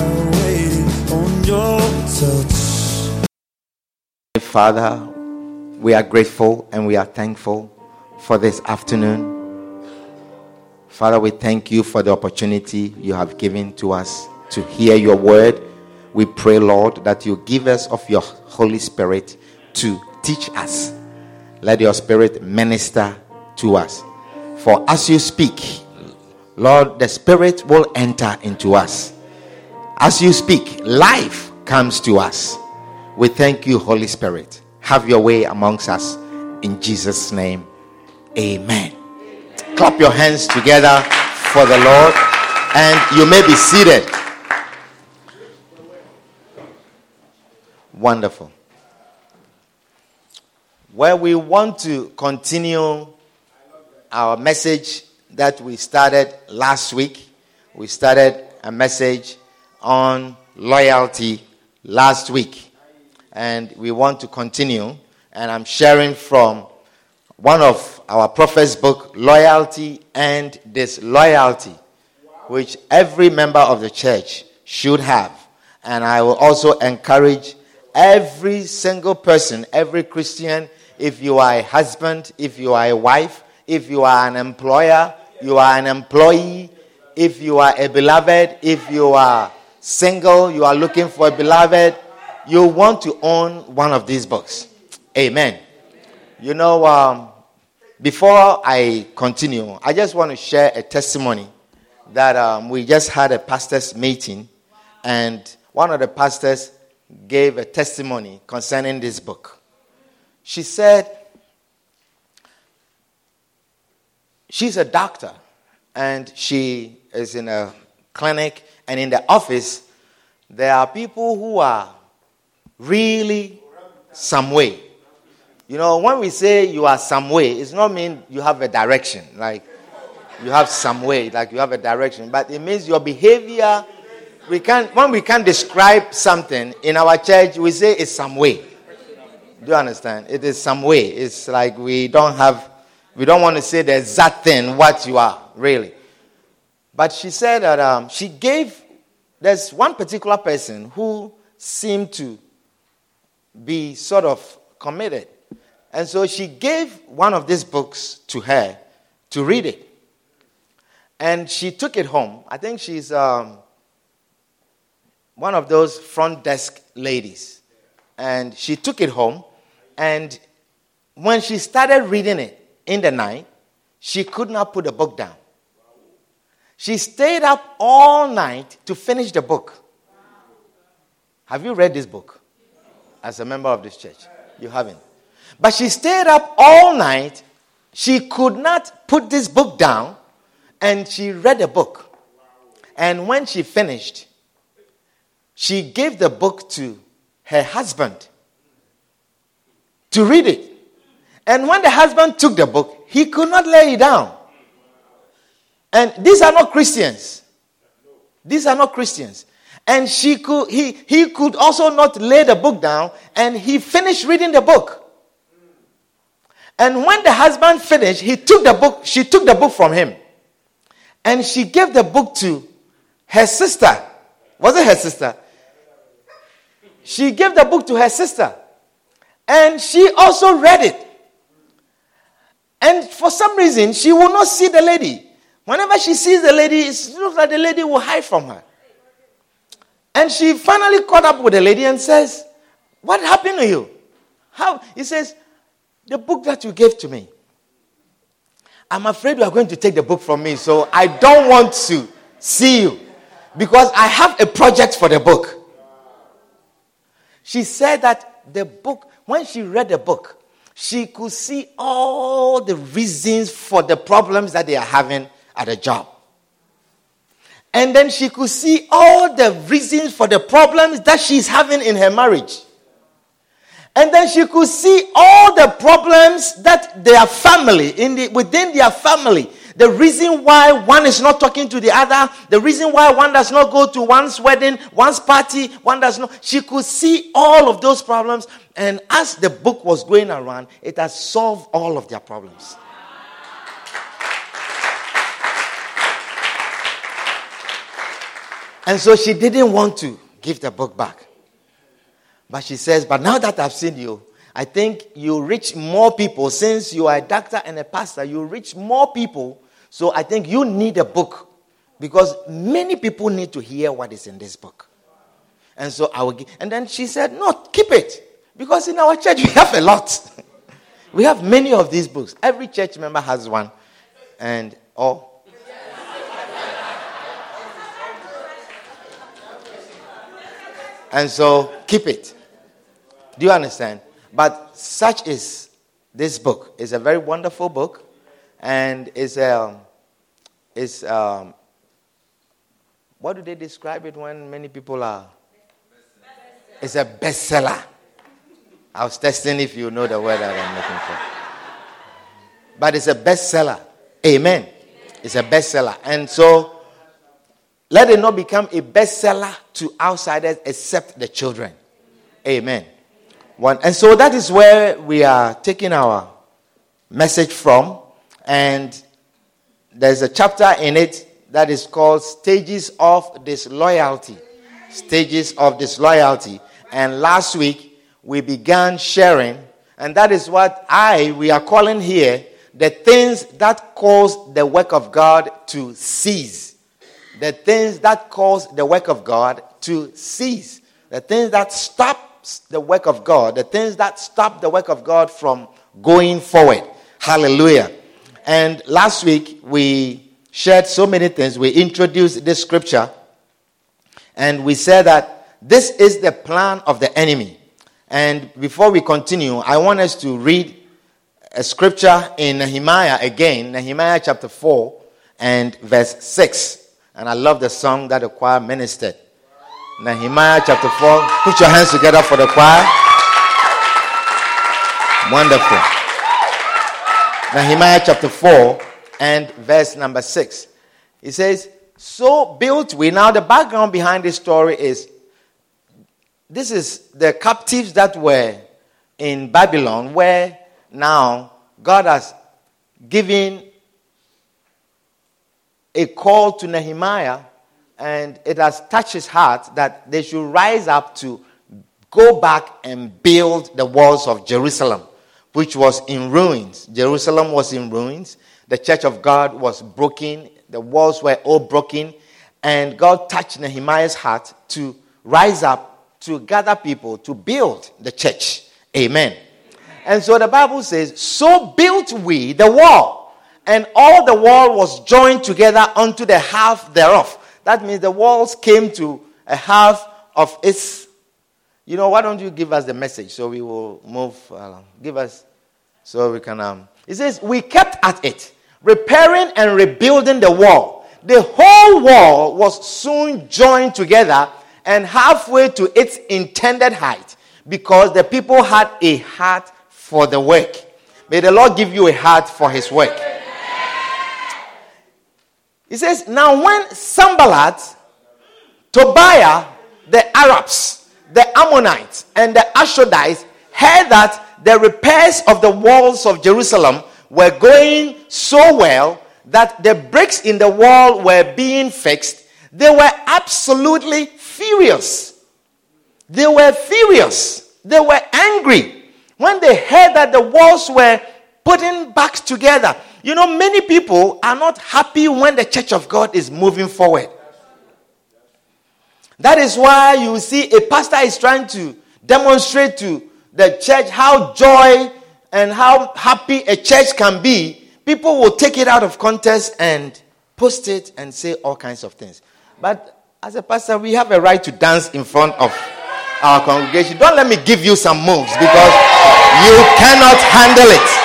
On your. Father, we are grateful and we are thankful for this afternoon. Father, we thank you for the opportunity you have given to us to hear your word. We pray, Lord, that you give us of your Holy Spirit to teach us. Let your Spirit minister to us. For as you speak, Lord, the Spirit will enter into us. As you speak, life comes to us. We thank you, Holy Spirit. Have your way amongst us. In Jesus' name, amen. Clap your hands together for the Lord, and you may be seated. Wonderful. Well, we want to continue our message that we started last week. We started a message on loyalty last week, and we want to continue. And I'm sharing from one of our prophet's book, Loyalty and Disloyalty, which every member of the church should have. And I will also encourage every single person, every Christian, if you are a husband, if you are a wife, if you are an employer, you are an employee, if you are a beloved, if you are single, you are looking for a beloved, you want to own one of these books. Amen. You know, um, before I continue, I just want to share a testimony that um, we just had a pastor's meeting, and one of the pastors gave a testimony concerning this book. She said she's a doctor and she is in a clinic, and in the office, there are people who are really some way. You know, when we say you are some way, it's not mean you have a direction, like you have some way, like you have a direction, but it means your behavior. We can't. when we can't describe something in our church, we say it's some way. Do you understand? It is some way. It's like we don't have, we don't want to say the exact thing what you are really. But she said that um, she gave. There's one particular person who seemed to be sort of committed. And so she gave one of these books to her to read it. And she took it home. I think she's um, one of those front desk ladies. And she took it home. And when she started reading it in the night, she could not put the book down. She stayed up all night to finish the book. Have you read this book as a member of this church? You haven't. But she stayed up all night. She could not put this book down, and she read the book. And when she finished, she gave the book to her husband to read it. And when the husband took the book, he could not lay it down. And these are not Christians. These are not Christians. And she could, he, he could also not lay the book down, and he finished reading the book. And when the husband finished, he took the book, she took the book from him. And she gave the book to her sister. Was it her sister? She gave the book to her sister. And she also read it. And for some reason, she will not see the lady. Whenever she sees the lady, it looks like the lady will hide from her. And she finally caught up with the lady and says, What happened to you? How? He says, The book that you gave to me. I'm afraid you are going to take the book from me, so I don't want to see you because I have a project for the book. She said that the book, when she read the book, she could see all the reasons for the problems that they are having at a job. And then she could see all the reasons for the problems that she's having in her marriage. And then she could see all the problems that their family, in the, within their family, the reason why one is not talking to the other, the reason why one does not go to one's wedding, one's party, one does not. She could see all of those problems. And as the book was going around, it has solved all of their problems. And so she didn't want to give the book back. But she says, But now that I've seen you, I think you reach more people. Since you are a doctor and a pastor, you reach more people. So I think you need a book because many people need to hear what is in this book. And so I will give, and then she said, No, keep it. Because in our church we have a lot. we have many of these books. Every church member has one. And oh. And so keep it. Do you understand? But such is this book. It's a very wonderful book, and it's a, it's um, what do they describe it when many people are? It's a bestseller. I was testing if you know the word that I'm looking for. But it's a bestseller. Amen. It's a bestseller, and so let it not become a bestseller to outsiders except the children. Amen. One. And so that is where we are taking our message from. And there's a chapter in it that is called Stages of Disloyalty. Stages of Disloyalty. And last week we began sharing, and that is what I, we are calling here the things that cause the work of God to cease. The things that cause the work of God to cease. The things that stop the work of God, the things that stop the work of God from going forward. Hallelujah. And last week we shared so many things. We introduced this scripture and we said that this is the plan of the enemy. And before we continue, I want us to read a scripture in Nehemiah again, Nehemiah chapter 4 and verse 6. And I love the song that the choir ministered. Nehemiah chapter 4. Put your hands together for the choir. Wonderful. Nehemiah chapter 4 and verse number 6. He says, So built we. Now, the background behind this story is this is the captives that were in Babylon, where now God has given a call to Nehemiah and it has touched his heart that they should rise up to go back and build the walls of Jerusalem, which was in ruins. Jerusalem was in ruins. The church of God was broken. The walls were all broken. And God touched Nehemiah's heart to rise up, to gather people, to build the church. Amen. And so the Bible says, So built we the wall, and all the wall was joined together unto the half thereof that means the walls came to a half of its. You know, why don't you give us the message so we will move? along? give us so we can. Um, it says, We kept at it, repairing and rebuilding the wall. The whole wall was soon joined together and halfway to its intended height because the people had a heart for the work. May the Lord give you a heart for his work. He says, Now when Sanballat, Tobiah, the Arabs, the Ammonites, and the Ashdodites heard that the repairs of the walls of Jerusalem were going so well that the bricks in the wall were being fixed, they were absolutely furious. They were furious. They were angry when they heard that the walls were putting back together. You know, many people are not happy when the church of God is moving forward. That is why you see a pastor is trying to demonstrate to the church how joy and how happy a church can be. People will take it out of context and post it and say all kinds of things. But as a pastor, we have a right to dance in front of our congregation. Don't let me give you some moves because you cannot handle it.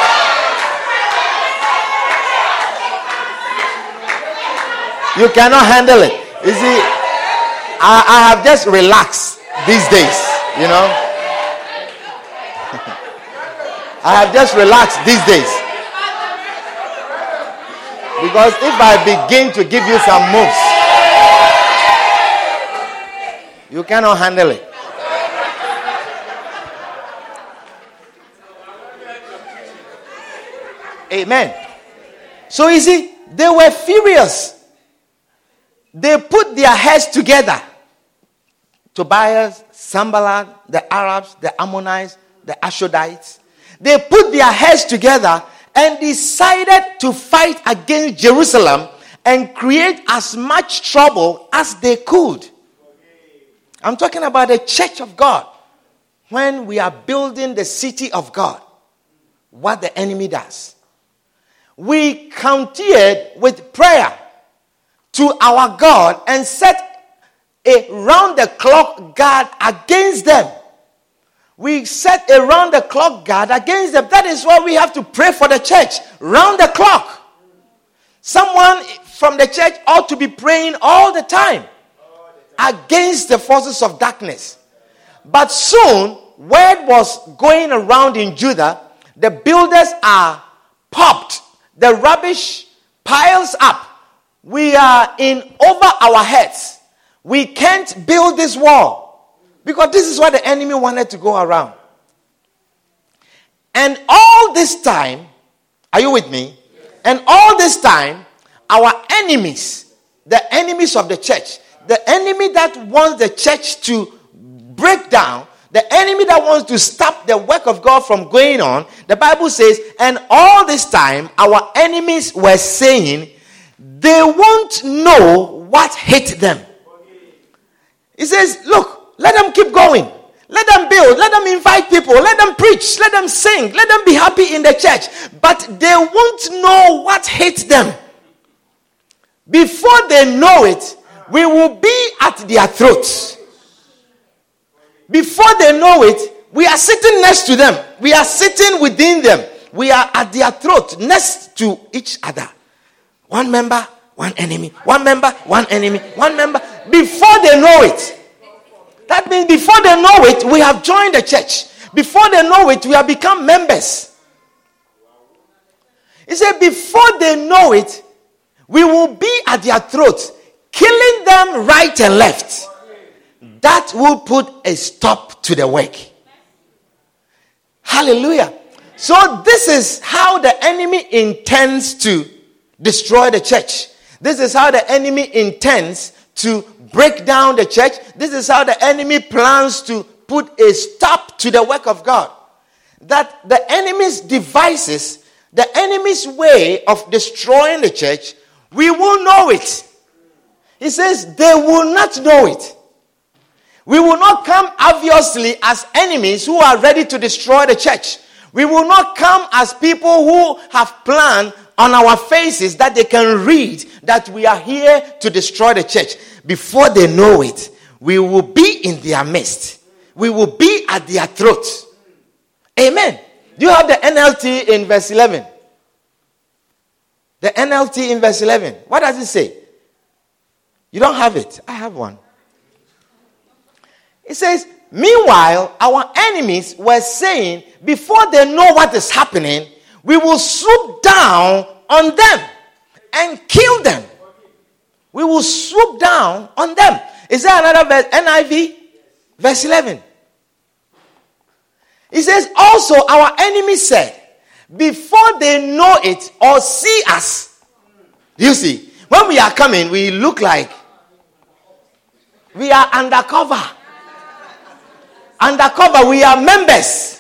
You cannot handle it. You see, I, I have just relaxed these days, you know. I have just relaxed these days. Because if I begin to give you some moves, you cannot handle it. Amen. So you see, they were furious. They put their heads together. Tobias, Sanballat, the Arabs, the Ammonites, the Ashdodites. They put their heads together and decided to fight against Jerusalem and create as much trouble as they could. I'm talking about the church of God. When we are building the city of God, what the enemy does. We countered with prayer to our God and set a round the clock guard against them. We set a round the clock guard against them. That is why we have to pray for the church round the clock. Someone from the church ought to be praying all the time against the forces of darkness. But soon, word was going around in Judah the builders are popped, the rubbish piles up. We are in over our heads. We can't build this wall because this is what the enemy wanted to go around. And all this time, are you with me? And all this time, our enemies, the enemies of the church, the enemy that wants the church to break down, the enemy that wants to stop the work of God from going on, the Bible says, and all this time our enemies were saying they won't know what hit them. He says, Look, let them keep going. Let them build. Let them invite people. Let them preach. Let them sing. Let them be happy in the church. But they won't know what hit them. Before they know it, we will be at their throats. Before they know it, we are sitting next to them. We are sitting within them. We are at their throat, next to each other. One member, one enemy. One member, one enemy. One member. Before they know it. That means before they know it, we have joined the church. Before they know it, we have become members. He said, before they know it, we will be at their throats, killing them right and left. That will put a stop to the work. Hallelujah. So, this is how the enemy intends to destroy the church. This is how the enemy intends to break down the church. This is how the enemy plans to put a stop to the work of God. That the enemy's devices, the enemy's way of destroying the church, we will know it. He says they will not know it. We will not come obviously as enemies who are ready to destroy the church. We will not come as people who have planned on our faces that they can read that we are here to destroy the church. Before they know it, we will be in their midst. We will be at their throat. Amen. Do you have the NLT in verse 11? The NLT in verse 11. What does it say? You don't have it. I have one. It says, Meanwhile, our enemies were saying, before they know what is happening, we will swoop down on them and kill them. We will swoop down on them. Is there another verse? NIV? Verse 11. He says, Also, our enemies said, before they know it or see us, you see, when we are coming, we look like we are undercover. Undercover, we are members.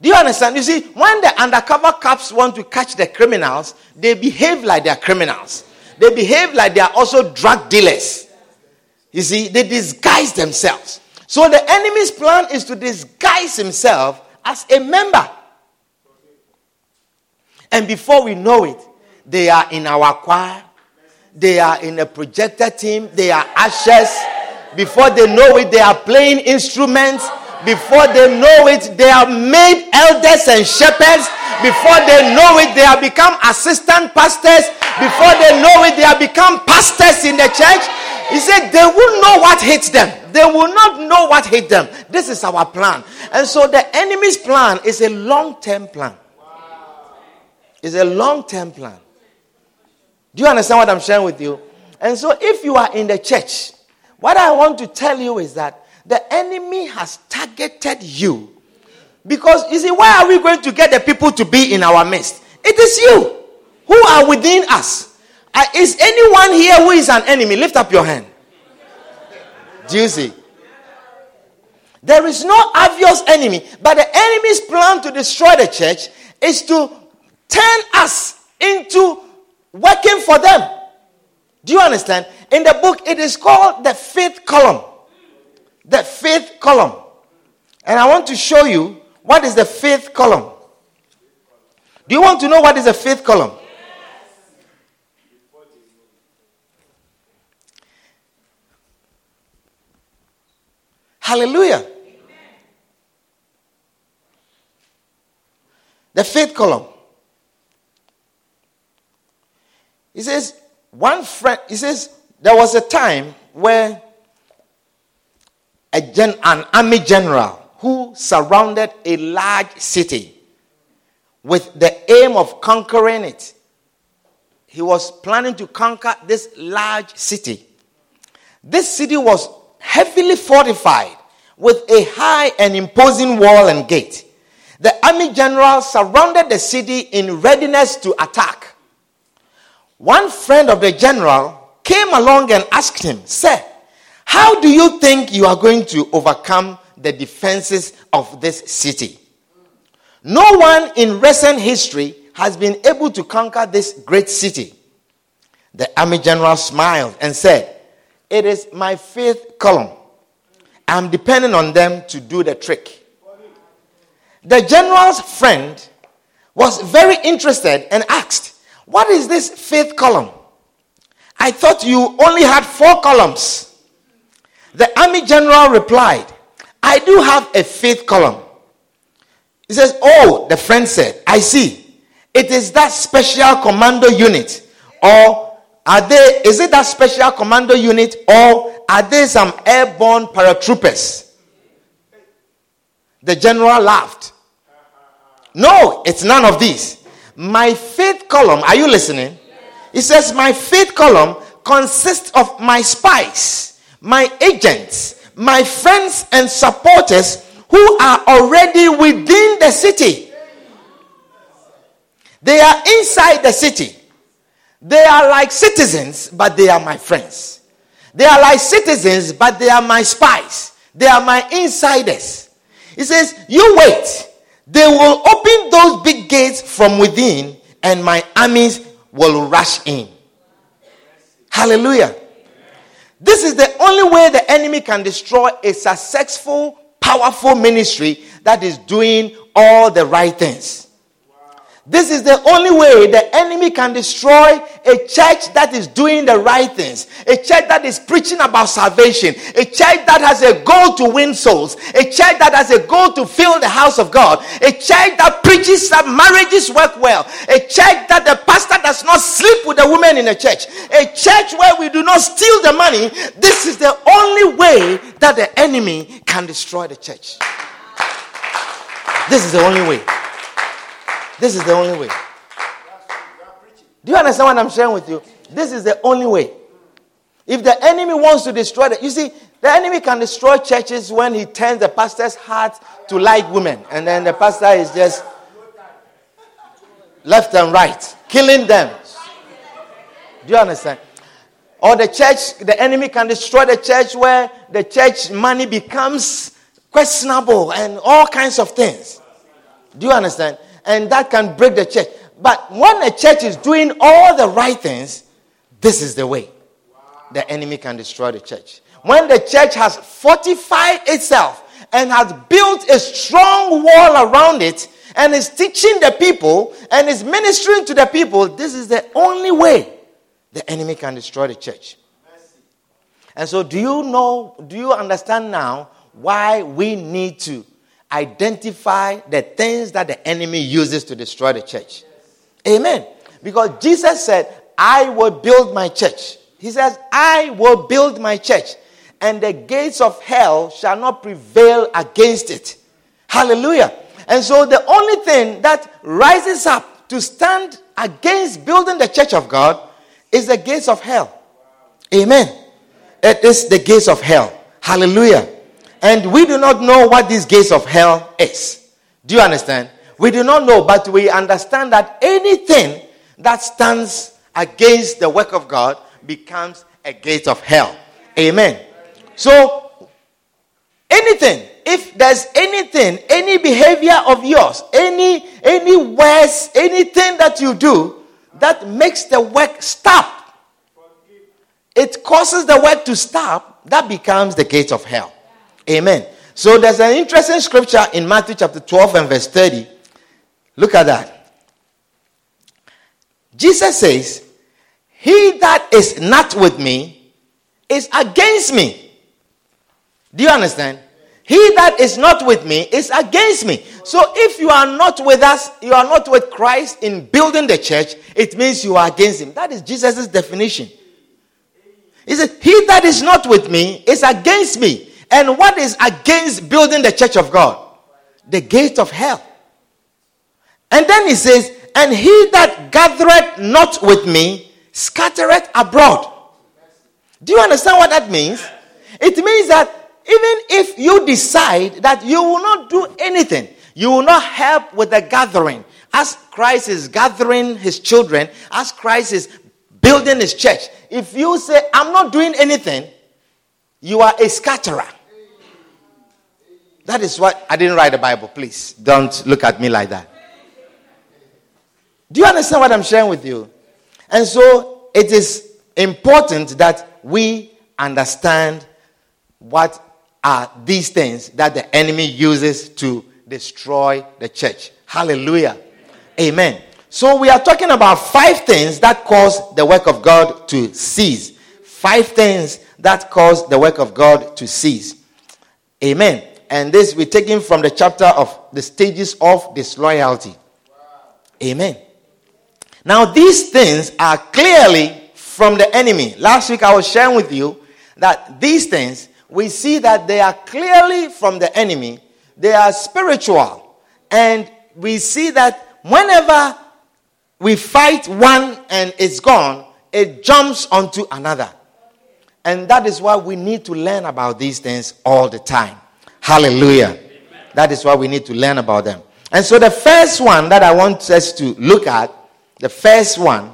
Do you understand? You see, when the undercover cops want to catch the criminals, they behave like they are criminals. They behave like they are also drug dealers. You see, they disguise themselves. So the enemy's plan is to disguise himself as a member. And before we know it, they are in our choir, they are in a projector team, they are ushers. Before they know it, they are playing instruments. Before they know it, they are made elders and shepherds. Before they know it, they have become assistant pastors. Before they know it, they have become pastors in the church. He said they will know what hits them. They will not know what hit them. This is our plan. And so the enemy's plan is a long term plan. It's a long term plan. Do you understand what I'm sharing with you? And so if you are in the church, what I want to tell you is that the enemy has targeted you. Because you see, why are we going to get the people to be in our midst? It is you who are within us. Uh, is anyone here who is an enemy? Lift up your hand. Do you see? There is no obvious enemy, but the enemy's plan to destroy the church is to turn us into working for them. Do you understand? In the book, it is called the fifth column. The fifth column. And I want to show you what is the fifth column. Do you want to know what is the fifth column? Hallelujah. The fifth column. He says, one friend, he says, there was a time where a gen, an army general who surrounded a large city with the aim of conquering it. He was planning to conquer this large city. This city was heavily fortified with a high and imposing wall and gate. The army general surrounded the city in readiness to attack. One friend of the general came along and asked him, Sir, how do you think you are going to overcome the defenses of this city? No one in recent history has been able to conquer this great city. The army general smiled and said, It is my fifth column. I'm depending on them to do the trick. The general's friend was very interested and asked, what is this fifth column? I thought you only had four columns. The army general replied, I do have a fifth column. He says, Oh, the friend said, I see. It is that special commando unit. Or are they, is it that special commando unit? Or are they some airborne paratroopers? The general laughed. No, it's none of these. My fifth column, are you listening? He says, My fifth column consists of my spies, my agents, my friends and supporters who are already within the city. They are inside the city. They are like citizens, but they are my friends. They are like citizens, but they are my spies. They are my insiders. He says, You wait. They will open those big gates from within, and my armies will rush in. Hallelujah. This is the only way the enemy can destroy a successful, powerful ministry that is doing all the right things. This is the only way the enemy can destroy a church that is doing the right things, a church that is preaching about salvation, a church that has a goal to win souls, a church that has a goal to fill the house of God, a church that preaches that marriages work well, a church that the pastor does not sleep with the women in the church, a church where we do not steal the money. This is the only way that the enemy can destroy the church. This is the only way. This is the only way. Do you understand what I'm sharing with you? This is the only way. If the enemy wants to destroy it, you see, the enemy can destroy churches when he turns the pastor's heart to like women, and then the pastor is just left and right, killing them. Do you understand? Or the church, the enemy can destroy the church where the church money becomes questionable and all kinds of things. Do you understand? And that can break the church. But when a church is doing all the right things, this is the way the enemy can destroy the church. When the church has fortified itself and has built a strong wall around it and is teaching the people and is ministering to the people, this is the only way the enemy can destroy the church. And so, do you know, do you understand now why we need to identify the things that the enemy uses to destroy the church. Amen. Because Jesus said, I will build my church. He says, I will build my church, and the gates of hell shall not prevail against it. Hallelujah. And so the only thing that rises up to stand against building the church of God is the gates of hell. Amen. It is the gates of hell. Hallelujah. And we do not know what these gates of hell is. Do you understand? We do not know, but we understand that anything that stands against the work of God becomes a gate of hell. Amen. So, anything, if there's anything, any behavior of yours, any any words, anything that you do that makes the work stop, it causes the work to stop, that becomes the gate of hell. Amen. So there's an interesting scripture in Matthew chapter 12 and verse 30. Look at that. Jesus says, He that is not with me is against me. Do you understand? He that is not with me is against me. So if you are not with us, you are not with Christ in building the church, it means you are against him. That is Jesus' definition. He said, He that is not with me is against me. And what is against building the church of God? The gate of hell. And then he says, And he that gathereth not with me scattereth abroad. Do you understand what that means? It means that even if you decide that you will not do anything, you will not help with the gathering, as Christ is gathering his children, as Christ is building his church, if you say, I'm not doing anything, you are a scatterer. That is what I didn't write the Bible. Please don't look at me like that. Do you understand what I'm sharing with you? And so it is important that we understand what are these things that the enemy uses to destroy the church. Hallelujah. Amen. So we are talking about five things that cause the work of God to cease. Five things that cause the work of God to cease. Amen. And this we're taking from the chapter of the stages of disloyalty. Amen. Now, these things are clearly from the enemy. Last week I was sharing with you that these things, we see that they are clearly from the enemy, they are spiritual. And we see that whenever we fight one and it's gone, it jumps onto another. And that is why we need to learn about these things all the time. Hallelujah. That is why we need to learn about them. And so the first one that I want us to look at, the first one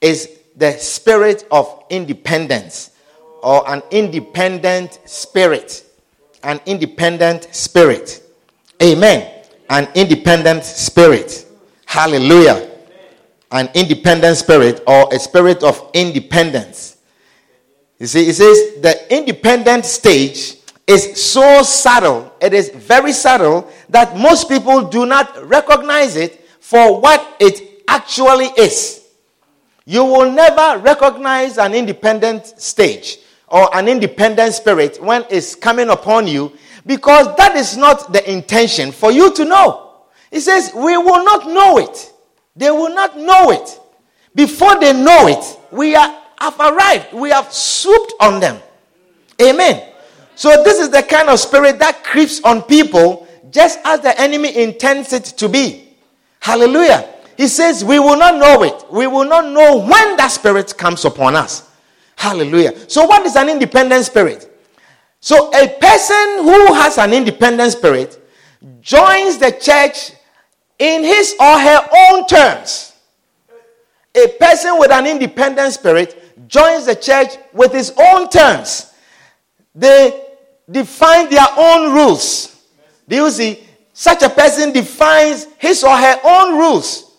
is the spirit of independence or an independent spirit. An independent spirit. Amen. An independent spirit. Hallelujah. An independent spirit or a spirit of independence. You see, it says the independent stage is so subtle, it is very subtle, that most people do not recognize it for what it actually is. You will never recognize an independent stage or an independent spirit when it's coming upon you because that is not the intention for you to know. He says, We will not know it. They will not know it. Before they know it, we are, have arrived. We have swooped on them. Amen. So, this is the kind of spirit that creeps on people just as the enemy intends it to be. Hallelujah. He says, We will not know it. We will not know when that spirit comes upon us. Hallelujah. So, what is an independent spirit? So, a person who has an independent spirit joins the church in his or her own terms. A person with an independent spirit joins the church with his own terms. They define their own rules. Do you see? Such a person defines his or her own rules.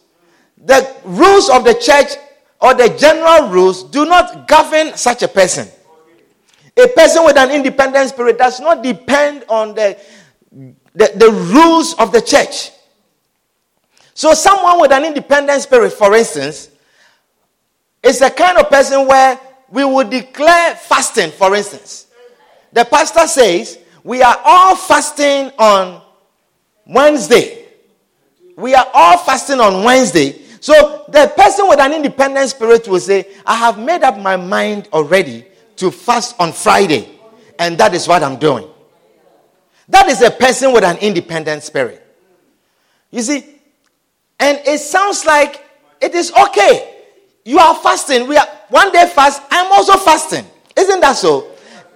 The rules of the church or the general rules do not govern such a person. A person with an independent spirit does not depend on the, the, the rules of the church. So, someone with an independent spirit, for instance, is a kind of person where we would declare fasting, for instance the pastor says we are all fasting on Wednesday. We are all fasting on Wednesday. So the person with an independent spirit will say, I have made up my mind already to fast on Friday. And that is what I'm doing. That is a person with an independent spirit. You see, and it sounds like it is okay. You are fasting. We are one day fast. I'm also fasting. Isn't that so?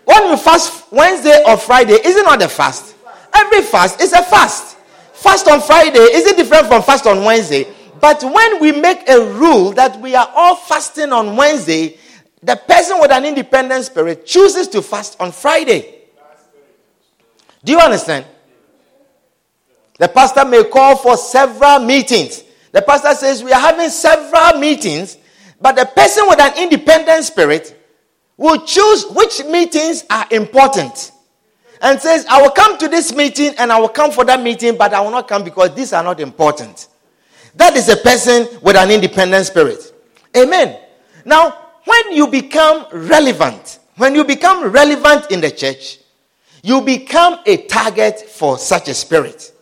When you fast Wednesday or Friday, isn't not a fast? Every fast is a fast. Fast on Friday is it different from fast on Wednesday? But when we make a rule that we are all fasting on Wednesday, the person with an independent spirit chooses to fast on Friday. Do you understand? The pastor may call for several meetings. The pastor says, We are having several meetings, but the person with an independent spirit will choose which meetings are important and says, I will come to this meeting and I will come for that meeting, but I will not come because these are not important. That is a person with an independent spirit. Amen. Now, when you become relevant, when you become relevant in the church, you become a target for such a spirit.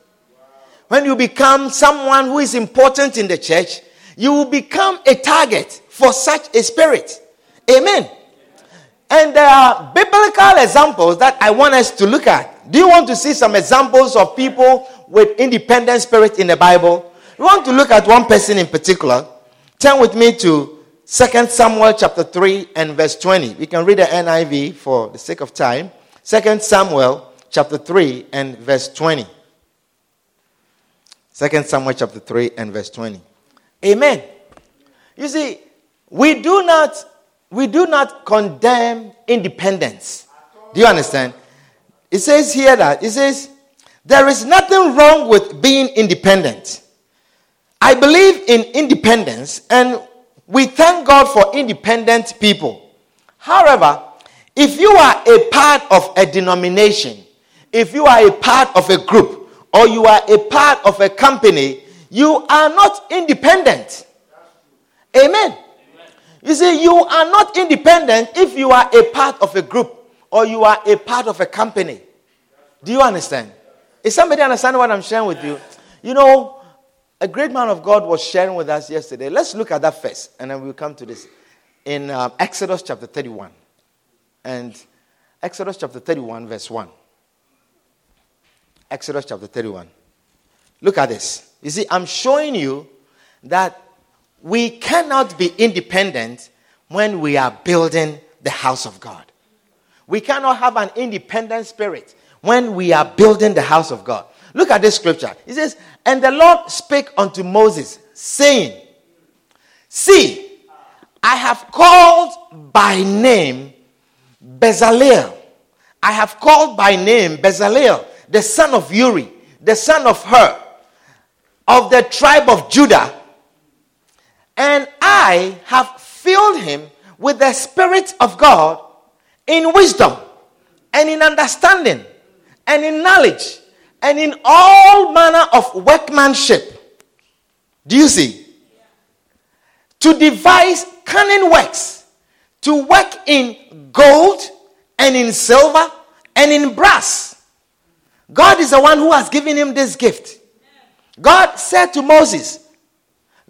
When you become someone who is important in the church, you will become a target for such a spirit. Amen. And there are biblical examples that I want us to look at. Do you want to see some examples of people with independent spirit in the Bible? We want to look at one person in particular. Turn with me to 2 Samuel chapter 3 and verse 20. We can read the NIV for the sake of time. 2 Samuel chapter 3 and verse 20. 2 Samuel chapter 3 and verse 20. Amen. You see, we do not we do not condemn independence. Do you understand? It says here that it says there is nothing wrong with being independent. I believe in independence and we thank God for independent people. However, if you are a part of a denomination, if you are a part of a group, or you are a part of a company, you are not independent. Amen. You see, you are not independent if you are a part of a group or you are a part of a company. Do you understand? Is somebody understand what I'm sharing with you? You know, a great man of God was sharing with us yesterday. Let's look at that first, and then we'll come to this. In uh, Exodus chapter 31. And Exodus chapter 31, verse 1. Exodus chapter 31. Look at this. You see, I'm showing you that we cannot be independent when we are building the house of God. We cannot have an independent spirit when we are building the house of God. Look at this scripture. It says, And the Lord spake unto Moses, saying, See, I have called by name Bezalel. I have called by name Bezalel, the son of Uri, the son of Hur, of the tribe of Judah and I have filled him with the Spirit of God in wisdom and in understanding and in knowledge and in all manner of workmanship. Do you see? To devise cunning works, to work in gold and in silver and in brass. God is the one who has given him this gift. God said to Moses,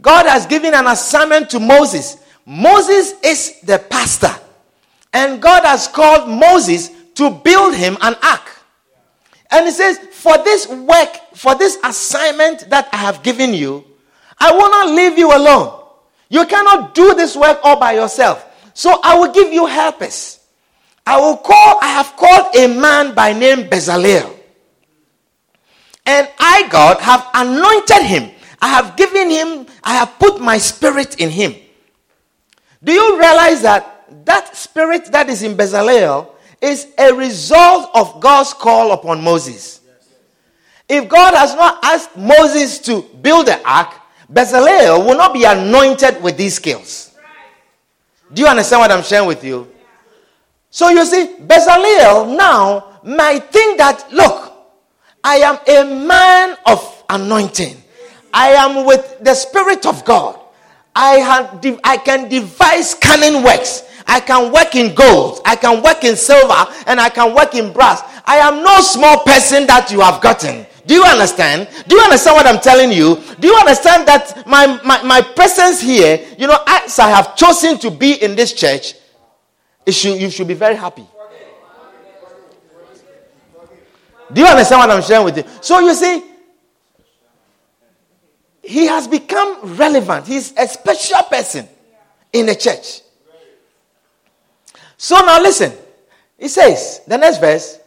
God has given an assignment to Moses. Moses is the pastor. And God has called Moses to build him an ark. And he says, For this work, for this assignment that I have given you, I will not leave you alone. You cannot do this work all by yourself. So I will give you helpers. I will call, I have called a man by name Bezalel. And I, God, have anointed him I have given him, I have put my spirit in him. Do you realize that that spirit that is in Bezalel is a result of God's call upon Moses? If God has not asked Moses to build the ark, Bezalel will not be anointed with these skills. Do you understand what I'm sharing with you? So you see, Bezalel now might think that, look, I am a man of anointing. I am with the Spirit of God. I, have, I can devise cunning works. I can work in gold. I can work in silver. And I can work in brass. I am no small person that you have gotten. Do you understand? Do you understand what I'm telling you? Do you understand that my, my, my presence here, you know, as I have chosen to be in this church, should, you should be very happy. Do you understand what I'm sharing with you? So you see, he has become relevant. He's a special person in the church. So now listen. He says, the next verse,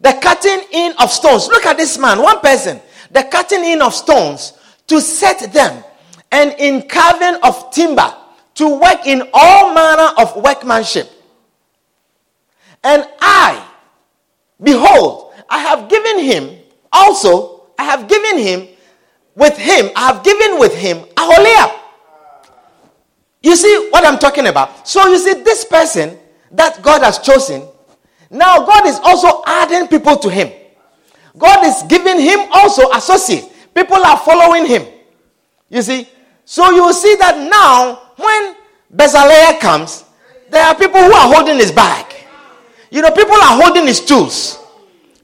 the cutting in of stones. Look at this man, one person. The cutting in of stones to set them, and in carving of timber to work in all manner of workmanship. And I, behold, I have given him also, I have given him with him, I have given with him Aholiab. You see what I'm talking about? So you see, this person that God has chosen, now God is also adding people to him. God is giving him also associates. People are following him. You see? So you see that now when Bezalel comes, there are people who are holding his bag. You know, people are holding his tools.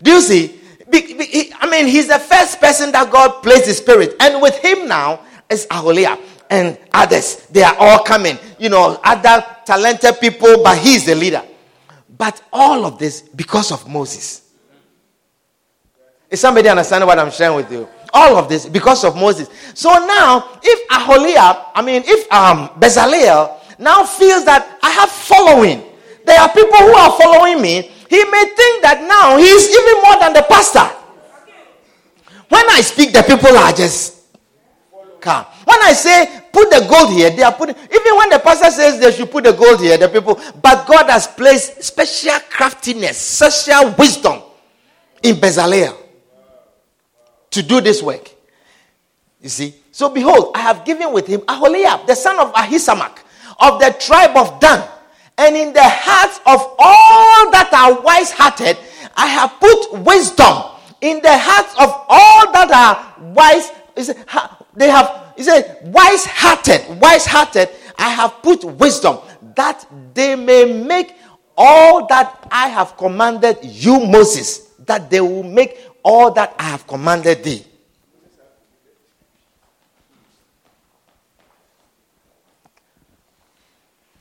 Do you see? I mean, he's the first person that God placed his spirit. And with him now is Aholiab and others. They are all coming. You know, other talented people, but he's the leader. But all of this because of Moses. Is somebody understanding what I'm sharing with you? All of this because of Moses. So now, if Aholiab, I mean, if um, Bezalel now feels that I have following, there are people who are following me, he may think that now he's even more than the pastor. When I speak, the people are just calm. When I say put the gold here, they are putting, even when the pastor says they should put the gold here, the people, but God has placed special craftiness, special wisdom in Bezalel to do this work. You see? So behold, I have given with him Aholiab, the son of Ahisamach, of the tribe of Dan. And in the hearts of all that are wise hearted, I have put wisdom. In the hearts of all that are wise, they have, he said, wise hearted, wise hearted, I have put wisdom that they may make all that I have commanded you, Moses, that they will make all that I have commanded thee.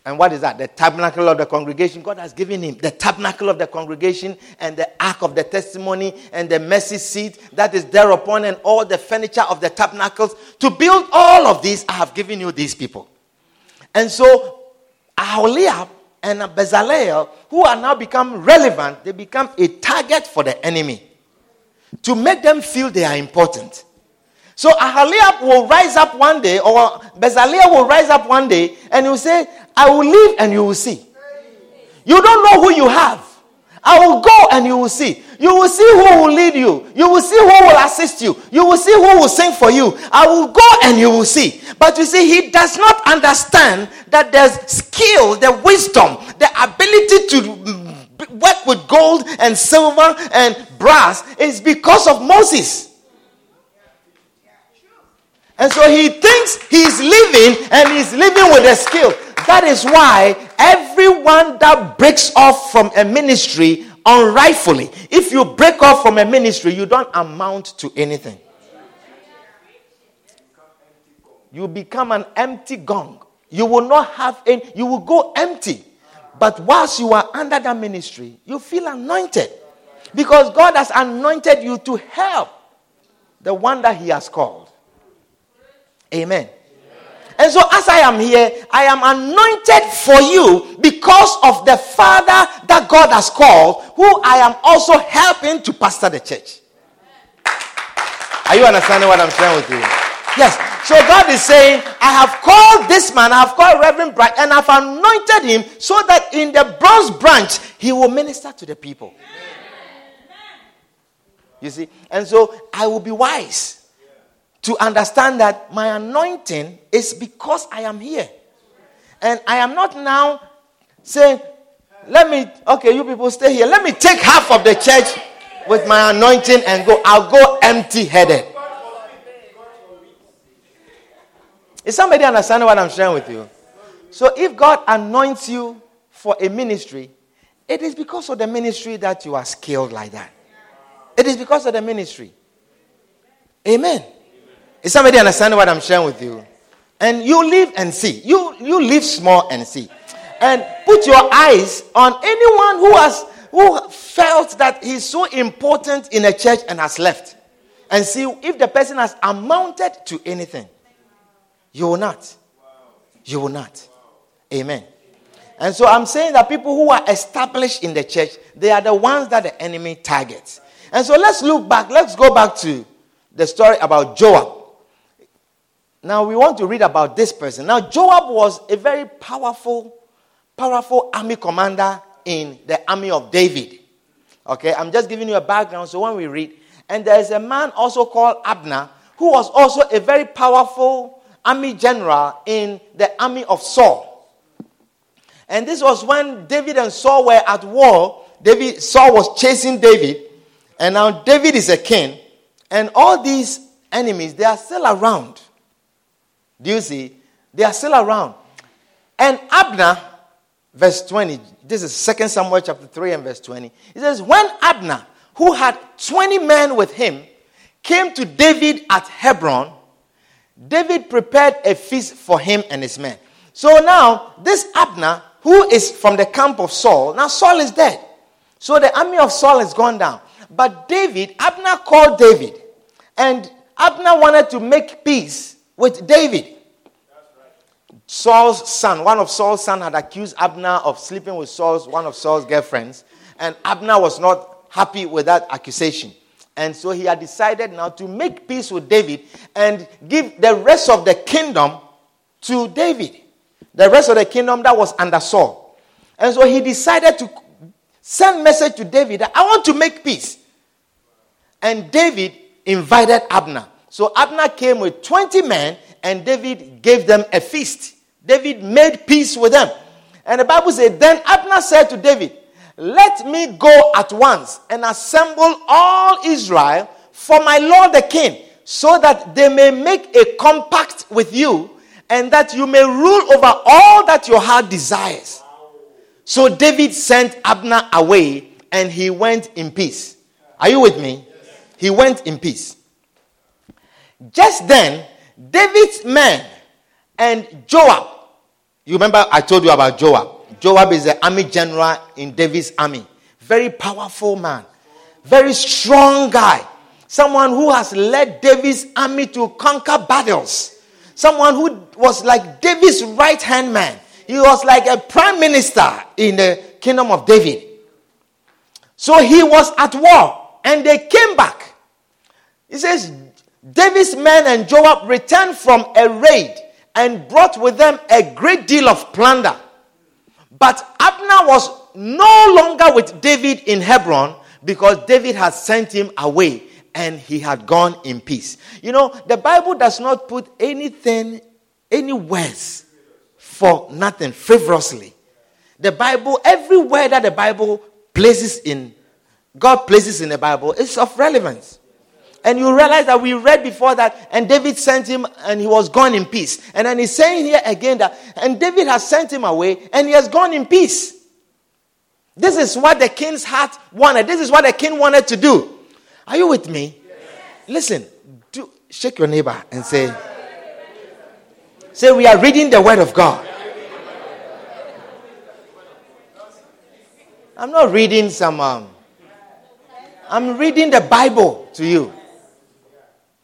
And what is that? The tabernacle of the congregation. God has given him the tabernacle of the congregation and the ark of the testimony and the mercy seat that is thereupon and all the furniture of the tabernacles. To build all of these, I have given you these people. And so, Aholiab and Bezalel, who are now become relevant, they become a target for the enemy to make them feel they are important. So Aholiab will rise up one day, or Bezalel will rise up one day, and he will say, I will leave and you will see. You don't know who you have. I will go and you will see. You will see who will lead you. You will see who will assist you. You will see who will sing for you. I will go and you will see. But you see, he does not understand that there's skill, the wisdom, the ability to work with gold and silver and brass is because of Moses. And so he thinks he's living and he's living with a skill. That is why everyone that breaks off from a ministry unrightfully, if you break off from a ministry, you don't amount to anything. You become an empty gong. You will not have any, you will go empty. But whilst you are under that ministry, you feel anointed. Because God has anointed you to help the one that He has called. Amen. And so, as I am here, I am anointed for you because of the Father that God has called, who I am also helping to pastor the church. Are you understanding what I'm saying with you? Yes. So God is saying, I have called this man, I have called Reverend Bright, and I've anointed him so that in the bronze branch he will minister to the people. You see? And so I will be wise to understand that my anointing is because I am here. And I am not now saying, let me, okay, you people stay here. Let me take half of the church with my anointing and go. I'll go empty headed. Is somebody understanding what I'm sharing with you? So if God anoints you for a ministry, it is because of the ministry that you are skilled like that. It is because of the ministry. Amen. Is somebody understanding what I'm sharing with you? And you live and see. You you live small and see. And put your eyes on anyone who has who felt that he's so important in a church and has left. And see if the person has amounted to anything. You will not. You will not. Amen. And so I'm saying that people who are established in the church, they are the ones that the enemy targets. And so let's look back. Let's go back to the story about Joab. Now we want to read about this person. Now Joab was a very powerful, powerful army commander in the army of David. Okay, I'm just giving you a background so when we read, and there is a man also called Abner who was also a very powerful army general in the army of Saul. And this was when David and Saul were at war. David Saul was chasing David, and now David is a king, and all these enemies they are still around. Do you see? They are still around. And Abner, verse 20, this is 2 Samuel chapter 3 and verse 20. It says, When Abner, who had 20 men with him, came to David at Hebron, David prepared a feast for him and his men. So now, this Abner, who is from the camp of Saul, now Saul is dead. So the army of Saul has gone down. But David, Abner called David, and Abner wanted to make peace with David. Saul's son, one of Saul's son, had accused Abner of sleeping with Saul's one of Saul's girlfriends, and Abner was not happy with that accusation. And so he had decided now to make peace with David and give the rest of the kingdom to David. The rest of the kingdom that was under Saul. And so he decided to send message to David that I want to make peace. And David invited Abner. So Abner came with 20 men and David gave them a feast. David made peace with them. And the Bible said, Then Abner said to David, let me go at once and assemble all Israel for my lord the king, so that they may make a compact with you, and that you may rule over all that your heart desires. So David sent Abner away, and he went in peace. Are you with me? He went in peace. Just then, David's men and Joab, you remember I told you about Joab. Joab is the army general in David's army. Very powerful man. Very strong guy. Someone who has led David's army to conquer battles. Someone who was like David's right hand man. He was like a prime minister in the kingdom of David. So he was at war and they came back. He says, David's men and Joab returned from a raid and brought with them a great deal of plunder. But Abner was no longer with David in Hebron because David had sent him away and he had gone in peace. You know, the Bible does not put anything, any words for nothing frivolously. The Bible, every word that the Bible places in, God places in the Bible is of relevance. And you realize that we read before that, and David sent him and he was gone in peace. And then he's saying here again that, and David has sent him away and he has gone in peace. This is what the king's heart wanted. This is what the king wanted to do. Are you with me? Yes. Listen, do, shake your neighbor and say, say, we are reading the word of God. I'm not reading some, um, I'm reading the Bible to you.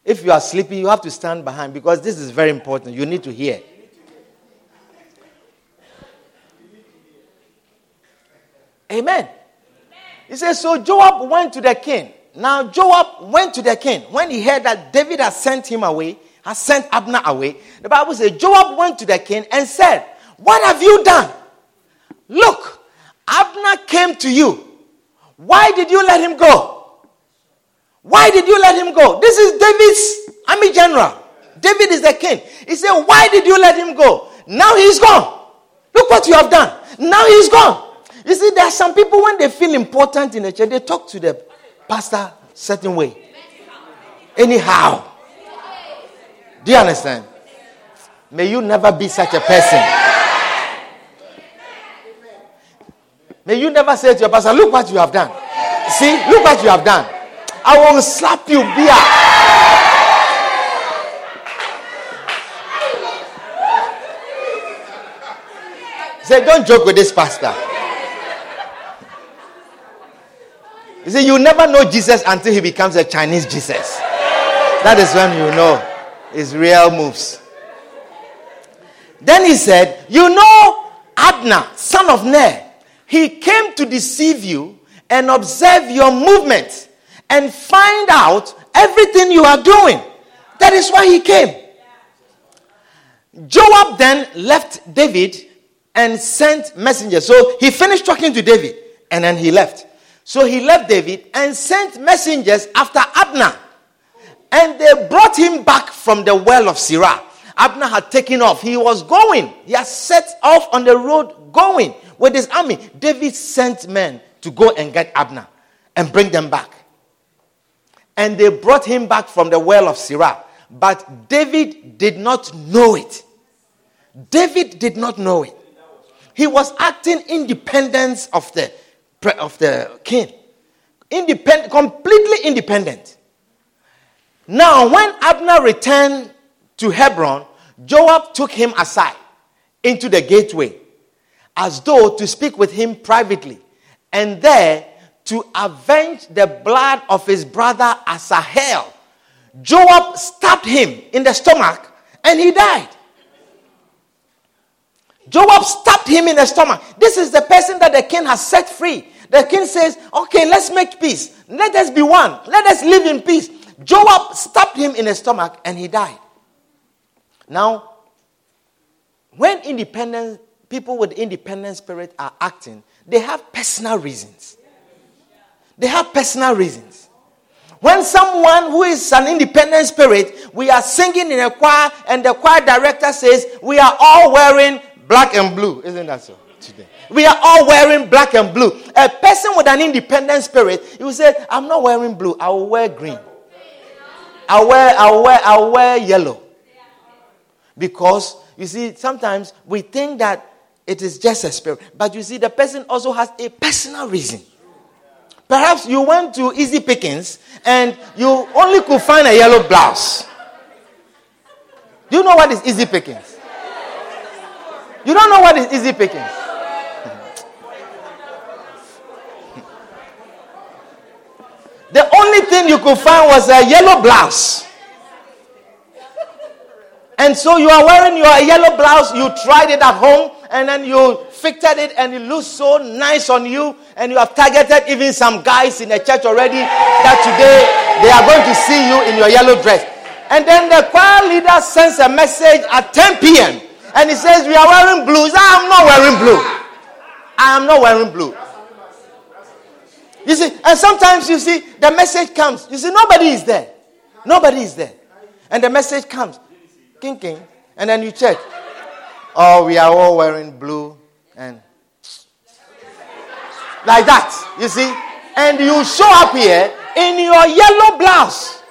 If you are sleeping, you have to stand behind because this is very important. You need to hear. Amen. He says, So Joab went to the king. Now, Joab went to the king when he heard that David had sent him away, has sent Abner away. The Bible says, Joab went to the king and said, What have you done? Look, Abner came to you. Why did you let him go? Why did you let him go? This is David's army general. David is the king. He said, Why did you let him go? Now he's gone. Look what you have done. Now he's gone. You see, there are some people when they feel important in the church, they talk to the pastor certain way. Anyhow. Do you understand? May you never be such a person. May you never say to your pastor, Look what you have done. See, look what you have done. I will slap you, Bia. Say, don't joke with this pastor. You see, you never know Jesus until he becomes a Chinese Jesus. That is when you know his real moves. Then he said, You know, Abner, son of Ner, he came to deceive you and observe your movements and find out everything you are doing. That is why he came. Joab then left David and sent messengers. So he finished talking to David and then he left. So he left David and sent messengers after Abner. And they brought him back from the well of Sirah. Abner had taken off. He was going. He had set off on the road going with his army. David sent men to go and get Abner and bring them back. And they brought him back from the well of Sirah. But David did not know it. David did not know it. He was acting independence of the, of the king. Independent, completely independent. Now, when Abner returned to Hebron, Joab took him aside into the gateway as though to speak with him privately, and there to avenge the blood of his brother Asahel. Joab stabbed him in the stomach and he died. Joab stabbed him in the stomach. This is the person that the king has set free. The king says, Okay, let's make peace. Let us be one. Let us live in peace. Joab stabbed him in the stomach and he died. Now, when independent people with independent spirit are acting, they have personal reasons. They have personal reasons. When someone who is an independent spirit, we are singing in a choir, and the choir director says, We are all wearing black and blue. Isn't that so today? We are all wearing black and blue. A person with an independent spirit, he will say, I'm not wearing blue, I will wear green. I'll wear, I'll wear, I'll wear yellow. Because you see, sometimes we think that it is just a spirit. But you see, the person also has a personal reason. Perhaps you went to Easy Pickings and you only could find a yellow blouse. Do you know what is Easy Pickings? You don't know what is Easy Pickings? the only thing you could find was a yellow blouse. And so you are wearing your yellow blouse, you tried it at home, and then you fitted it and it looks so nice on you and you have targeted even some guys in the church already that today they are going to see you in your yellow dress. And then the choir leader sends a message at 10 p.m and he says we are wearing blues. i'm not wearing blue. I am not wearing blue. You see and sometimes you see the message comes. You see nobody is there. Nobody is there. And the message comes. King king. And then you check. Oh, we are all wearing blue and like that, you see? And you show up here in your yellow blouse.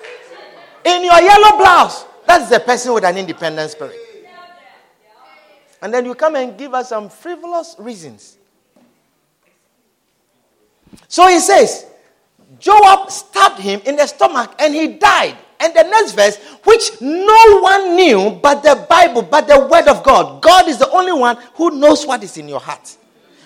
In your yellow blouse. That's the person with an independent spirit. And then you come and give us some frivolous reasons. So he says, Joab stabbed him in the stomach and he died. And the next verse, which no one knew but the Bible, but the Word of God. God is the only one who knows what is in your heart.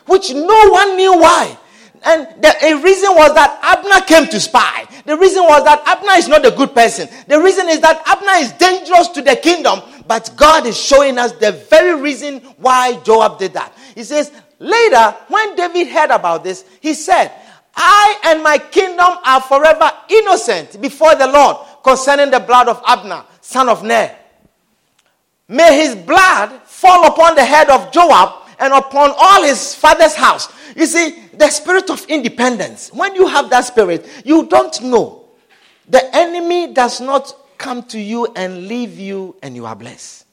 Which no one knew why. And the a reason was that Abner came to spy. The reason was that Abner is not a good person. The reason is that Abner is dangerous to the kingdom. But God is showing us the very reason why Joab did that. He says, later, when David heard about this, he said, I and my kingdom are forever innocent before the Lord concerning the blood of Abner, son of Ner. May his blood fall upon the head of Joab and upon all his father's house. You see, the spirit of independence. When you have that spirit, you don't know. The enemy does not come to you and leave you and you are blessed.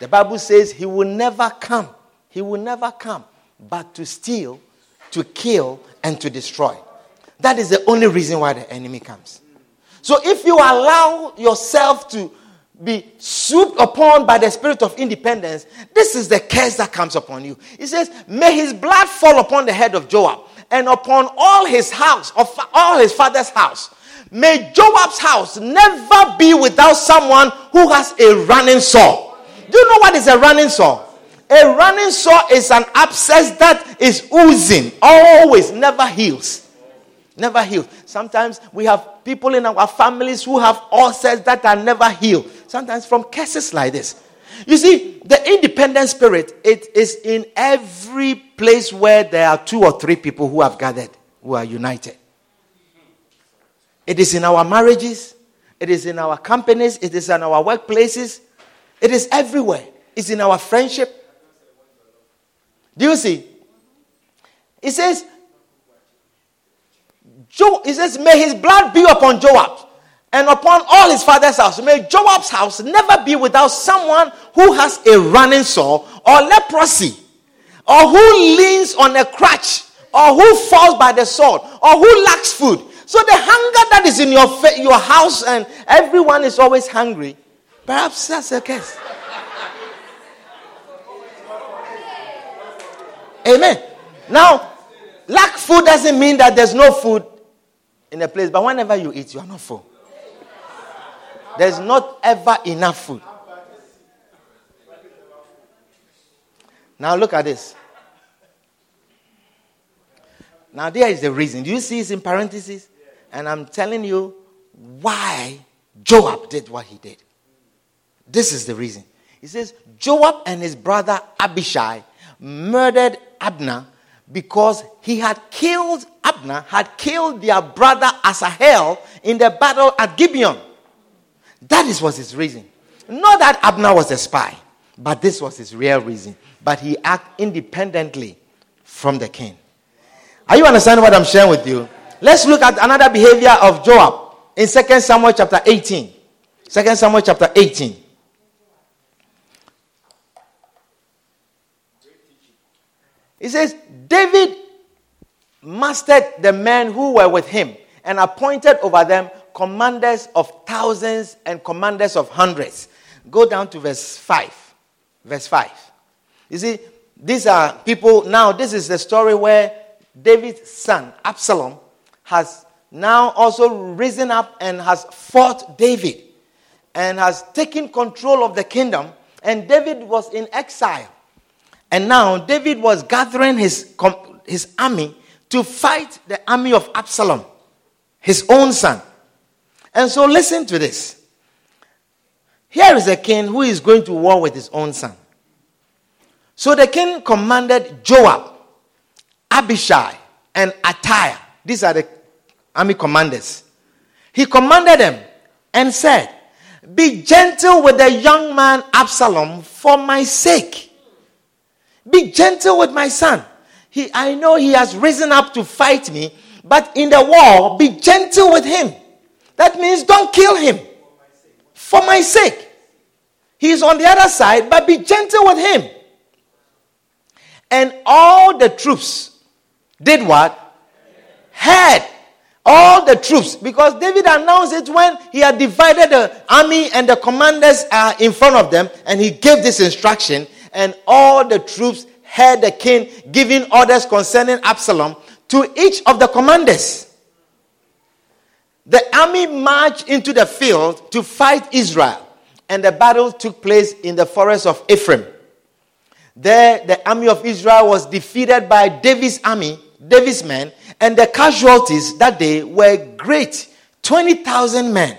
The Bible says he will never come. He will never come but to steal, to kill, and to destroy. That is the only reason why the enemy comes. So if you allow yourself to be swooped upon by the spirit of independence, this is the curse that comes upon you. He says, May his blood fall upon the head of Joab and upon all his house, of all his father's house. May Joab's house never be without someone who has a running sword. Do you know what is a running sword? A running sore is an abscess that is oozing, always, never heals. Never heals. Sometimes we have people in our families who have ulcers that are never healed. Sometimes from cases like this. You see, the independent spirit, it is in every place where there are two or three people who have gathered, who are united. It is in our marriages, it is in our companies, it is in our workplaces, it is everywhere. It's in our friendship. Do you see? It says, Jo- he says, May his blood be upon Joab and upon all his father's house. May Joab's house never be without someone who has a running sore or leprosy, or who leans on a crutch, or who falls by the sword, or who lacks food. So the hunger that is in your, fa- your house and everyone is always hungry, perhaps that's the case. Amen. Now, lack food doesn't mean that there's no food in a place, but whenever you eat, you are not full. There's not ever enough food. Now, look at this. Now, there is the reason. Do you see it's in parentheses? And I'm telling you why Joab did what he did. This is the reason. He says, Joab and his brother Abishai murdered Abner because he had killed Abner, had killed their brother Asahel in the battle at Gibeon. That is was his reason. Not that Abner was a spy, but this was his real reason. But he acted independently from the king. Are you understanding what I'm sharing with you? Let's look at another behavior of Joab in 2 Samuel chapter 18. 2 Samuel chapter 18. It says, David mastered the men who were with him and appointed over them commanders of thousands and commanders of hundreds. Go down to verse 5. Verse 5. You see, these are people. Now, this is the story where David's son, Absalom, has now also risen up and has fought David and has taken control of the kingdom. And David was in exile. And now David was gathering his, his army to fight the army of Absalom, his own son. And so listen to this. Here is a king who is going to war with his own son. So the king commanded Joab, Abishai, and Attai. These are the army commanders. He commanded them and said, Be gentle with the young man Absalom for my sake be gentle with my son. He, I know he has risen up to fight me, but in the war, be gentle with him. That means don't kill him for my sake. He's on the other side, but be gentle with him. And all the troops did what? Heard. All the troops, because David announced it when he had divided the army and the commanders are in front of them, and he gave this instruction and all the troops heard the king giving orders concerning Absalom to each of the commanders. The army marched into the field to fight Israel, and the battle took place in the forest of Ephraim. There, the army of Israel was defeated by David's army, David's men, and the casualties that day were great 20,000 men.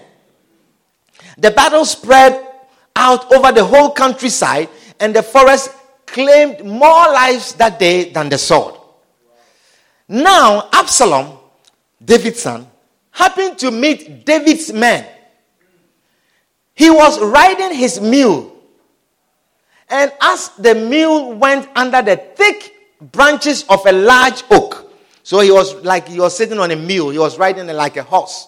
The battle spread out over the whole countryside, and the forest claimed more lives that day than the sword. Now, Absalom, David's son, happened to meet David's men. He was riding his mule. And as the mule went under the thick branches of a large oak, so he was like he was sitting on a mule, he was riding like a horse.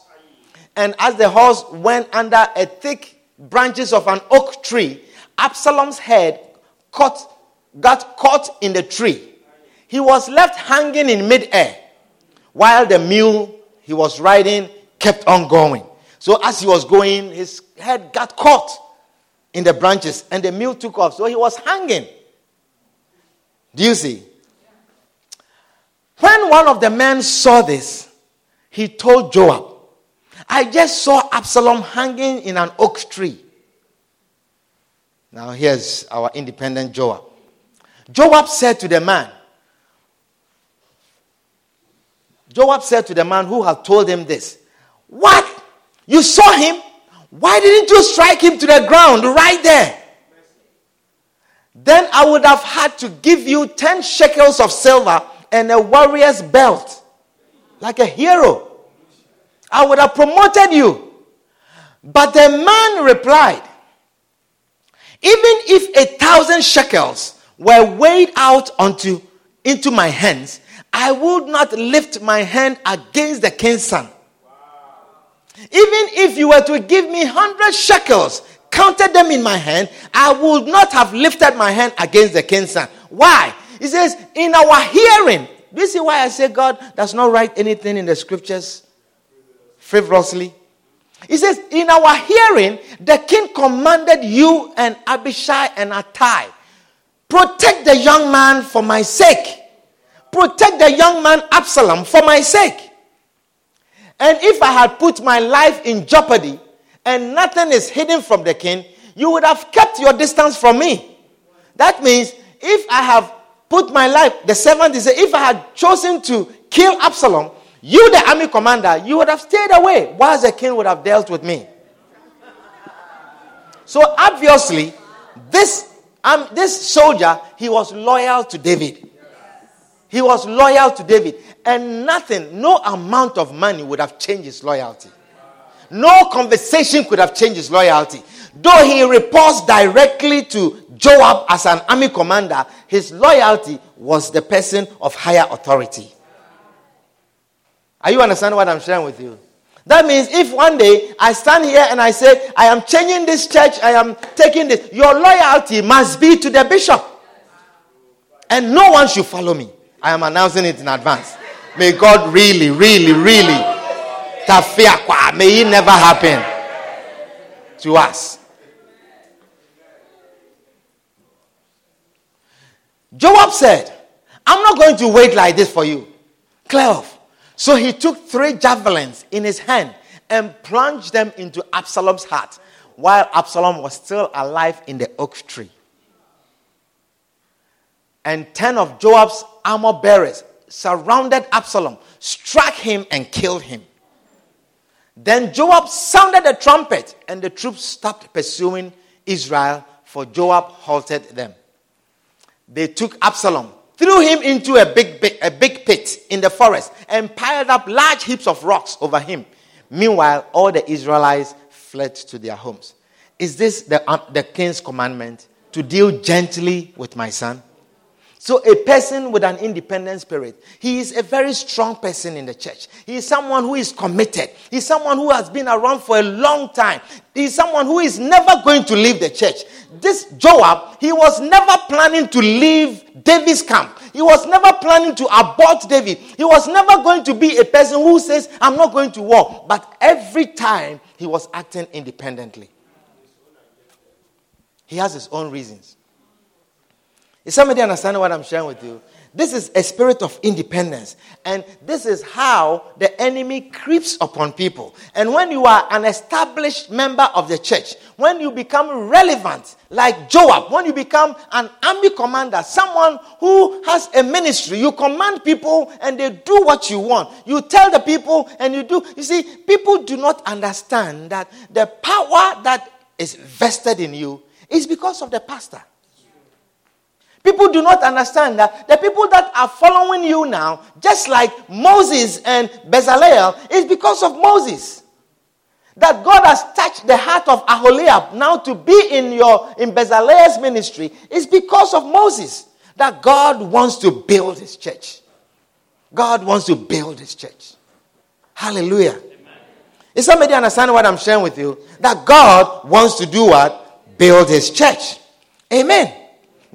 And as the horse went under a thick branches of an oak tree, Absalom's head caught, got caught in the tree. He was left hanging in midair while the mule he was riding kept on going. So as he was going, his head got caught in the branches and the mule took off. So he was hanging. Do you see? When one of the men saw this, he told Joab, I just saw Absalom hanging in an oak tree. Now, here's our independent Joab. Joab said to the man, Joab said to the man who had told him this, What? You saw him? Why didn't you strike him to the ground right there? Then I would have had to give you 10 shekels of silver and a warrior's belt, like a hero. I would have promoted you. But the man replied, Even if a thousand shekels were weighed out onto, into my hands, I would not lift my hand against the king's son. Even if you were to give me hundred shekels, counted them in my hand, I would not have lifted my hand against the king's son. Why? He says, in our hearing. This is why I say God does not write anything in the scriptures frivolously. He says, in our hearing, the king commanded you and Abishai and Atai, protect the young man for my sake. Protect the young man Absalom for my sake. And if I had put my life in jeopardy and nothing is hidden from the king, you would have kept your distance from me. That means if I have put my life, the servant is if I had chosen to kill Absalom, you, the army commander, you would have stayed away whilst the king would have dealt with me. So obviously, this, um, this soldier, he was loyal to David. He was loyal to David. And nothing, no amount of money would have changed his loyalty. No conversation could have changed his loyalty. Though he reports directly to Joab as an army commander, his loyalty was the person of higher authority. Are you understanding what I'm sharing with you? That means if one day I stand here and I say, I am changing this church, I am taking this, your loyalty must be to the bishop. And no one should follow me. I am announcing it in advance. May God really, really, really, tafia may it never happen to us. Joab said, I'm not going to wait like this for you. Clear off. So he took three javelins in his hand and plunged them into Absalom's heart while Absalom was still alive in the oak tree and 10 of Joab's armor bearers surrounded Absalom, struck him, and killed him. Then Joab sounded the trumpet, and the troops stopped pursuing Israel, for Joab halted them. They took Absalom, threw him into a big, big, a big pit in the forest, and piled up large heaps of rocks over him. Meanwhile, all the Israelites fled to their homes. Is this the, um, the king's commandment to deal gently with my son? So, a person with an independent spirit, he is a very strong person in the church. He is someone who is committed. He's someone who has been around for a long time. He's someone who is never going to leave the church. This Joab, he was never planning to leave David's camp. He was never planning to abort David. He was never going to be a person who says, I'm not going to war. But every time he was acting independently. He has his own reasons. Is somebody understanding what I'm sharing with you? This is a spirit of independence. And this is how the enemy creeps upon people. And when you are an established member of the church, when you become relevant, like Joab, when you become an army commander, someone who has a ministry, you command people and they do what you want. You tell the people and you do. You see, people do not understand that the power that is vested in you is because of the pastor. People do not understand that the people that are following you now, just like Moses and Bezalel, is because of Moses. That God has touched the heart of Aholiab now to be in your in Bezalel's ministry is because of Moses. That God wants to build his church. God wants to build his church. Hallelujah. Amen. Is somebody understanding what I'm sharing with you? That God wants to do what? Build his church. Amen.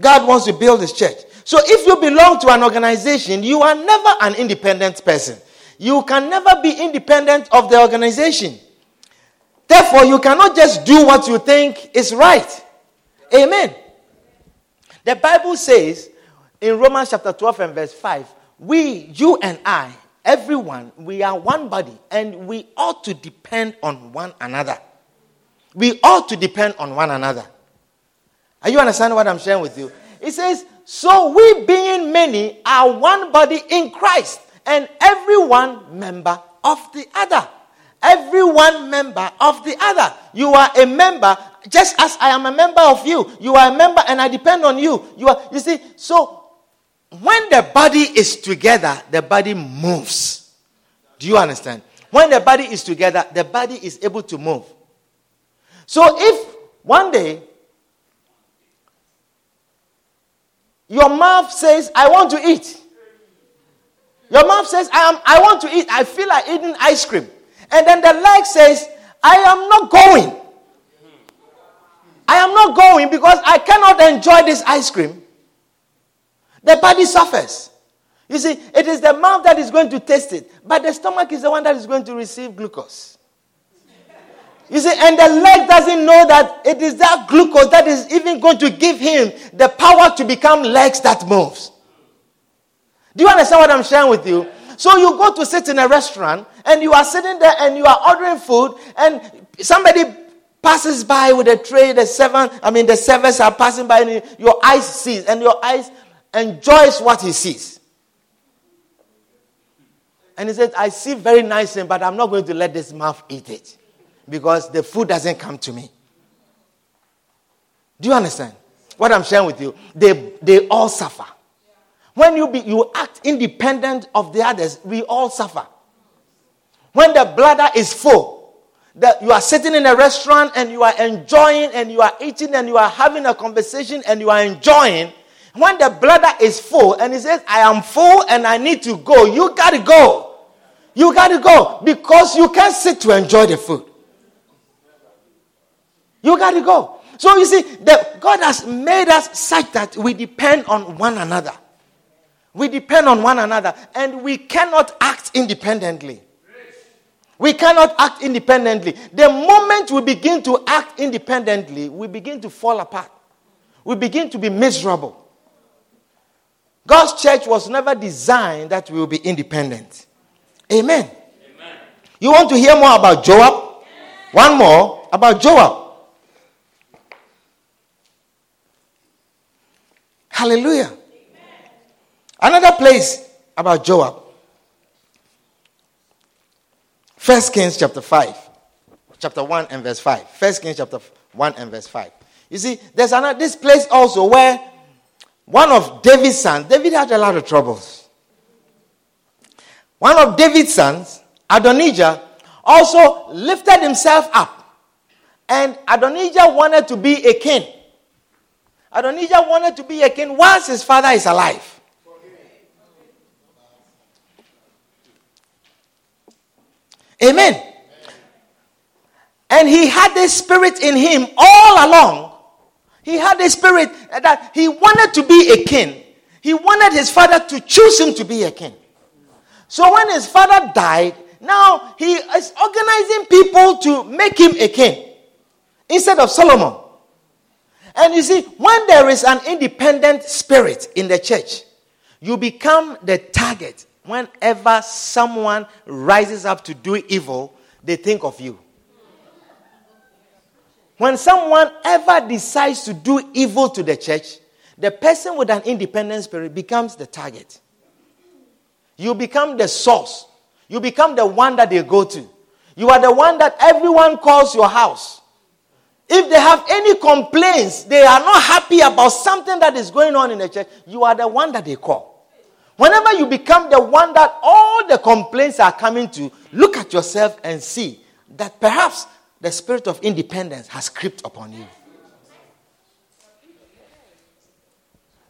God wants to build his church. So if you belong to an organization, you are never an independent person. You can never be independent of the organization. Therefore, you cannot just do what you think is right. Amen. The Bible says in Romans chapter 12 and verse 5, we, you and I, everyone, we are one body and we ought to depend on one another. We ought to depend on one another. Are you understanding what I'm sharing with you? It says, So we being many are one body in Christ, and every one member of the other. Every one member of the other. You are a member, just as I am a member of you. You are a member, and I depend on you. You are. You see. So when the body is together, the body moves. Do you understand? When the body is together, the body is able to move. So if one day your mouth says, I want to eat. Your mouth says, I, am, I want to eat. I feel like eating ice cream. And then the leg says, I am not going. I am not going because I cannot enjoy this ice cream. The body suffers. You see, it is the mouth that is going to taste it, but the stomach is the one that is going to receive glucose. You see, and the leg doesn't know that it is that glucose that is even going to give him the power to become legs that moves. Do you understand what I'm sharing with you? So you go to sit in a restaurant and you are sitting there and you are ordering food and somebody passes by with a tray, the seven, I mean the servers are passing by and your eyes sees and your eyes enjoys what he sees. And he says, I see very nice thing, but I'm not going to let this mouth eat it because the food doesn't come to me. Do you understand what I'm sharing with you? They, they all suffer. When you, be, you act independent of the others, we all suffer. When the bladder is full, that you are sitting in a restaurant and you are enjoying and you are eating and you are having a conversation and you are enjoying, when the bladder is full and he says, I am full and I need to go, you got to go. You got to go because you can't sit to enjoy the food. You got to go. So you see, the, God has made us such that we depend on one another. We depend on one another and we cannot act independently. We cannot act independently. The moment we begin to act independently, we begin to fall apart. We begin to be miserable. God's church was never designed that we will be independent. Amen. Amen. You want to hear more about Joab? One more about Joab. Hallelujah. Another place about Joab. First Kings chapter 5. Chapter 1 and verse 5. First Kings chapter 1 and verse 5. You see, there's another this place also where one of David's sons, David had a lot of troubles. One of David's sons, Adonijah, also lifted himself up. And Adonijah wanted to be a king. Adonijah wanted to be a king once his father is alive. Amen. And he had this spirit in him all along. He had a spirit that he wanted to be a king. He wanted his father to choose him to be a king. So when his father died, now he is organizing people to make him a king instead of Solomon. And you see, when there is an independent spirit in the church, you become the target. Whenever someone rises up to do evil, they think of you. When someone ever decides to do evil to the church, the person with an independent spirit becomes the target. You become the source. You become the one that they go to. You are the one that everyone calls your house. If they have any complaints, they are not happy about something that is going on in the church, you are the one that they call. Whenever you become the one that all the complaints are coming to, look at yourself and see that perhaps the spirit of independence has crept upon you.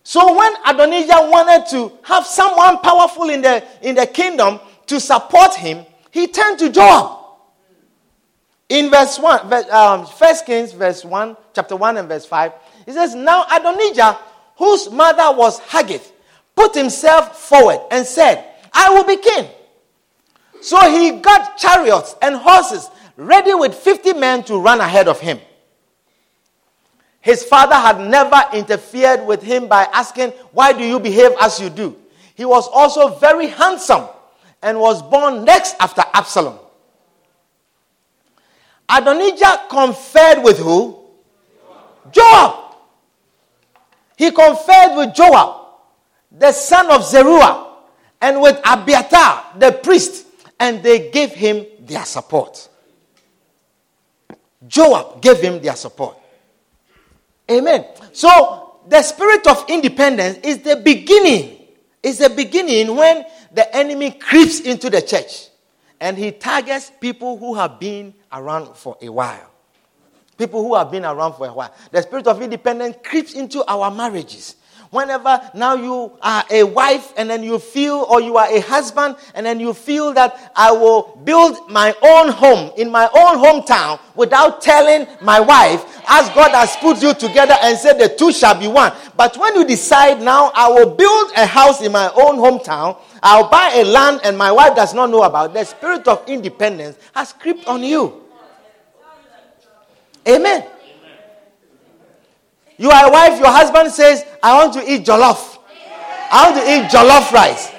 So when Adonijah wanted to have someone powerful in the, in the kingdom to support him, he turned to Joab. In verse 1, verse, um, 1 Kings, verse 1, chapter 1 and verse 5, he says, Now Adonijah, whose mother was Haggith, put himself forward and said, I will be king. So he got chariots and horses ready with 50 men to run ahead of him. His father had never interfered with him by asking, Why do you behave as you do? He was also very handsome and was born next after Absalom. Adonijah conferred with who? Joab. he conferred with Joab, the son of Zeruiah, and with Abiathar, the priest, and they gave him their support. Joab gave him their support. Amen. So the spirit of independence is the beginning. Is the beginning when the enemy creeps into the church and he targets people who have been around for a while. People who have been around for a while. The spirit of independence creeps into our marriages. Whenever now you are a wife and then you feel, or you are a husband and then you feel that I will build my own home in my own hometown without telling my wife, as God has put you together and said the two shall be one. But when you decide now, I will build a house in my own hometown, I'll buy a land and my wife does not know about, the spirit of independence has crept on you. Amen. You are a wife, your husband says, I want to eat jollof. I want to eat jollof rice.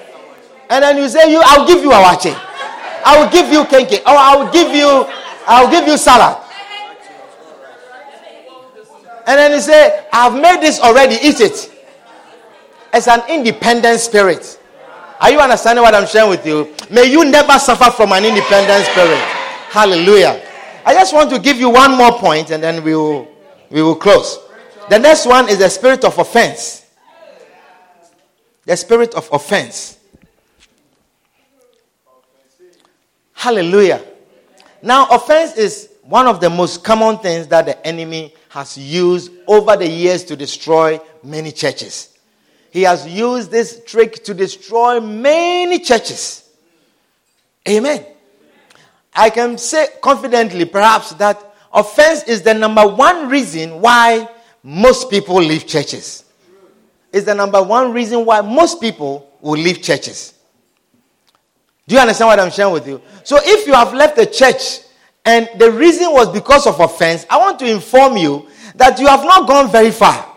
And then you say, you, I'll give you awache. I will give you kenkey. Or I will give you, I will give you salad. And then you say, I've made this already, eat it. It's an independent spirit. Are you understanding what I'm sharing with you? May you never suffer from an independent spirit. Hallelujah. I just want to give you one more point and then we will, we will close. The next one is the spirit of offense. The spirit of offense. Hallelujah. Now, offense is one of the most common things that the enemy has used over the years to destroy many churches. He has used this trick to destroy many churches. Amen. I can say confidently, perhaps, that offense is the number one reason why most people leave churches. It's the number one reason why most people will leave churches. Do you understand what I'm sharing with you? So if you have left the church and the reason was because of offense, I want to inform you that you have not gone very far.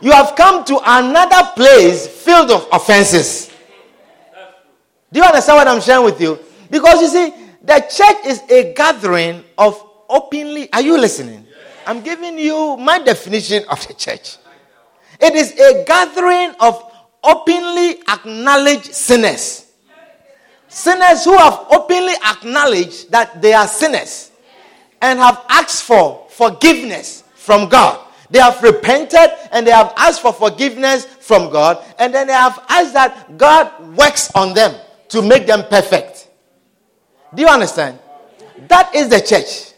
You have come to another place filled of offenses. Do you understand what I'm sharing with you? Because you see, the church is a gathering of openly. Are you listening? I'm giving you my definition of the church. It is a gathering of openly acknowledged sinners. Sinners who have openly acknowledged that they are sinners and have asked for forgiveness from God. They have repented and they have asked for forgiveness from God, and then they have asked that God works on them to make them perfect. Do you understand? That is the church.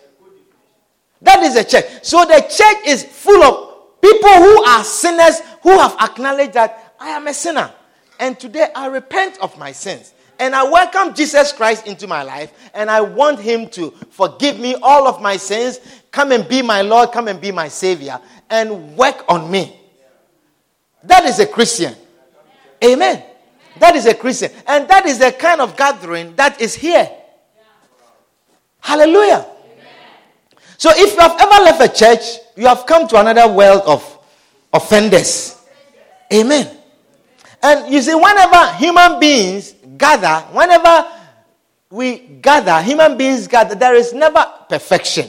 That is the church. So the church is full of people who are sinners who have acknowledged that I am a sinner. And today I repent of my sins. And I welcome Jesus Christ into my life. And I want him to forgive me all of my sins. Come and be my Lord. Come and be my Savior. And work on me. That is a Christian. Amen. That is a Christian. And that is the kind of gathering that is here. Hallelujah. So if you have ever left a church, you have come to another world of offenders. Amen. And you see, whenever human beings gather, whenever we gather, human beings gather, there is never perfection.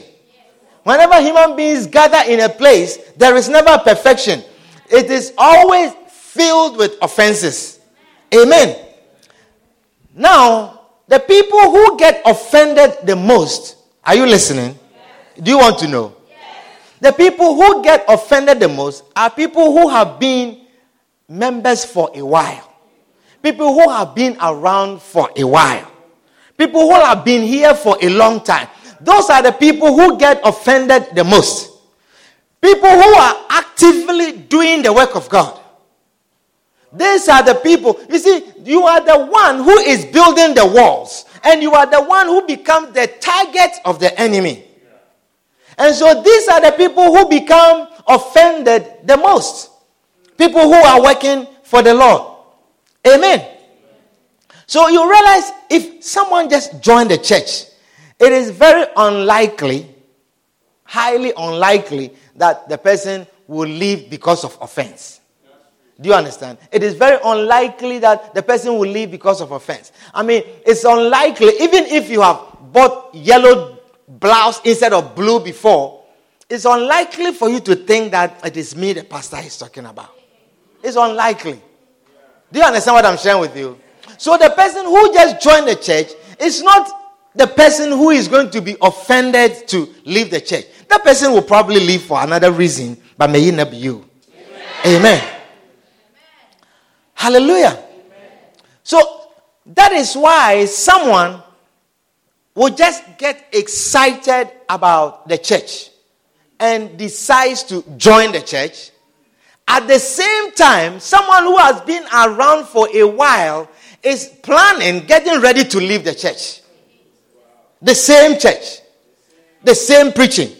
Whenever human beings gather in a place, there is never perfection. It is always filled with offenses. Amen. Now, the people who get offended the most, are you listening? Do you want to know? Yes. The people who get offended the most are people who have been members for a while. People who have been around for a while. People who have been here for a long time. Those are the people who get offended the most. People who are actively doing the work of God. These are the people. You see, you are the one who is building the walls, and you are the one who becomes the target of the enemy. And so these are the people who become offended the most. People who are working for the Lord. Amen. So you realize if someone just joined the church, it is very unlikely, highly unlikely, that the person will leave because of offense. Do you understand? It is very unlikely that the person will leave because of offense. I mean, it's unlikely, even if you have bought yellow blouse instead of blue before, it's unlikely for you to think that it is me the pastor is talking about. It's unlikely. Do you understand what I'm sharing with you? So the person who just joined the church is not the person who is going to be offended to leave the church. That person will probably leave for another reason, but may it not be you. Amen. Amen. Hallelujah. Amen. So that is why someone will just get excited about the church and decides to join the church. At the same time, someone who has been around for a while is planning, getting ready to leave the church. The same church, the same preaching,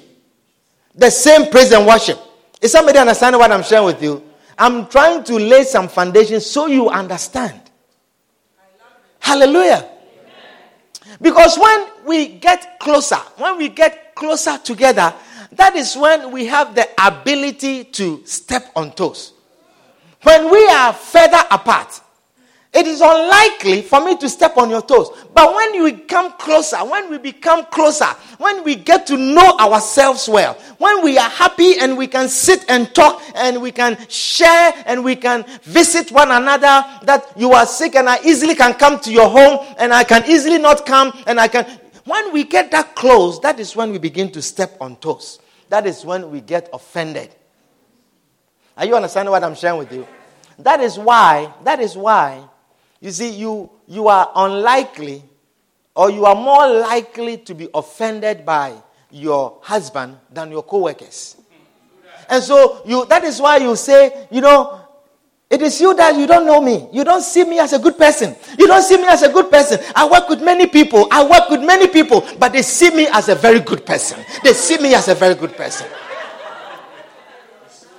the same praise and worship. Is somebody understanding what I'm sharing with you? I'm trying to lay some foundation so you understand. Hallelujah. Because when we get closer, when we get closer together, that is when we have the ability to step on toes. When we are further apart, it is unlikely for me to step on your toes. But when we come closer, when we become closer, when we get to know ourselves well, when we are happy and we can sit and talk and we can share and we can visit one another, that you are sick and I easily can come to your home and I can easily not come and I can. When we get that close, that is when we begin to step on toes. That is when we get offended. Are you understanding what I'm sharing with you? That is why, that is why you see, you, you are unlikely or you are more likely to be offended by your husband than your co workers. And so you, that is why you say, you know, it is you that you don't know me. You don't see me as a good person. You don't see me as a good person. I work with many people. I work with many people, but they see me as a very good person. They see me as a very good person.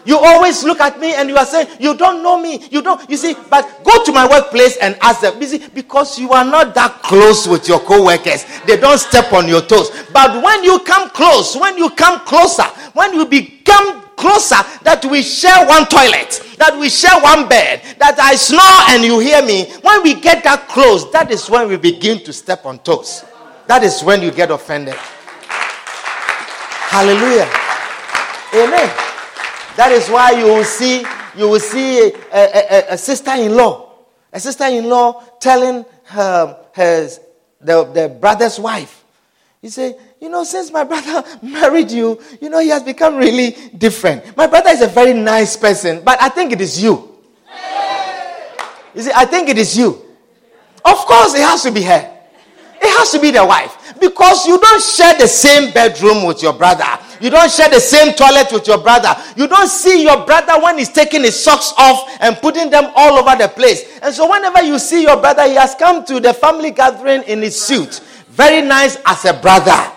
You always look at me and you are saying, You don't know me. You don't, you see, but go to my workplace and ask them. Busy because you are not that close with your co workers. They don't step on your toes. But when you come close, when you come closer, when you become closer, that we share one toilet, that we share one bed, that I snore and you hear me, when we get that close, that is when we begin to step on toes. That is when you get offended. Hallelujah. Amen. That is why you will see you will see a, a, a, a sister-in-law, a sister-in-law telling her, her the, the brother's wife. He say, you know, since my brother married you, you know, he has become really different. My brother is a very nice person, but I think it is you. You see, I think it is you. Of course, it has to be her. It has to be the wife. Because you don't share the same bedroom with your brother. You don't share the same toilet with your brother. You don't see your brother when he's taking his socks off and putting them all over the place. And so, whenever you see your brother, he has come to the family gathering in his suit. Very nice as a brother.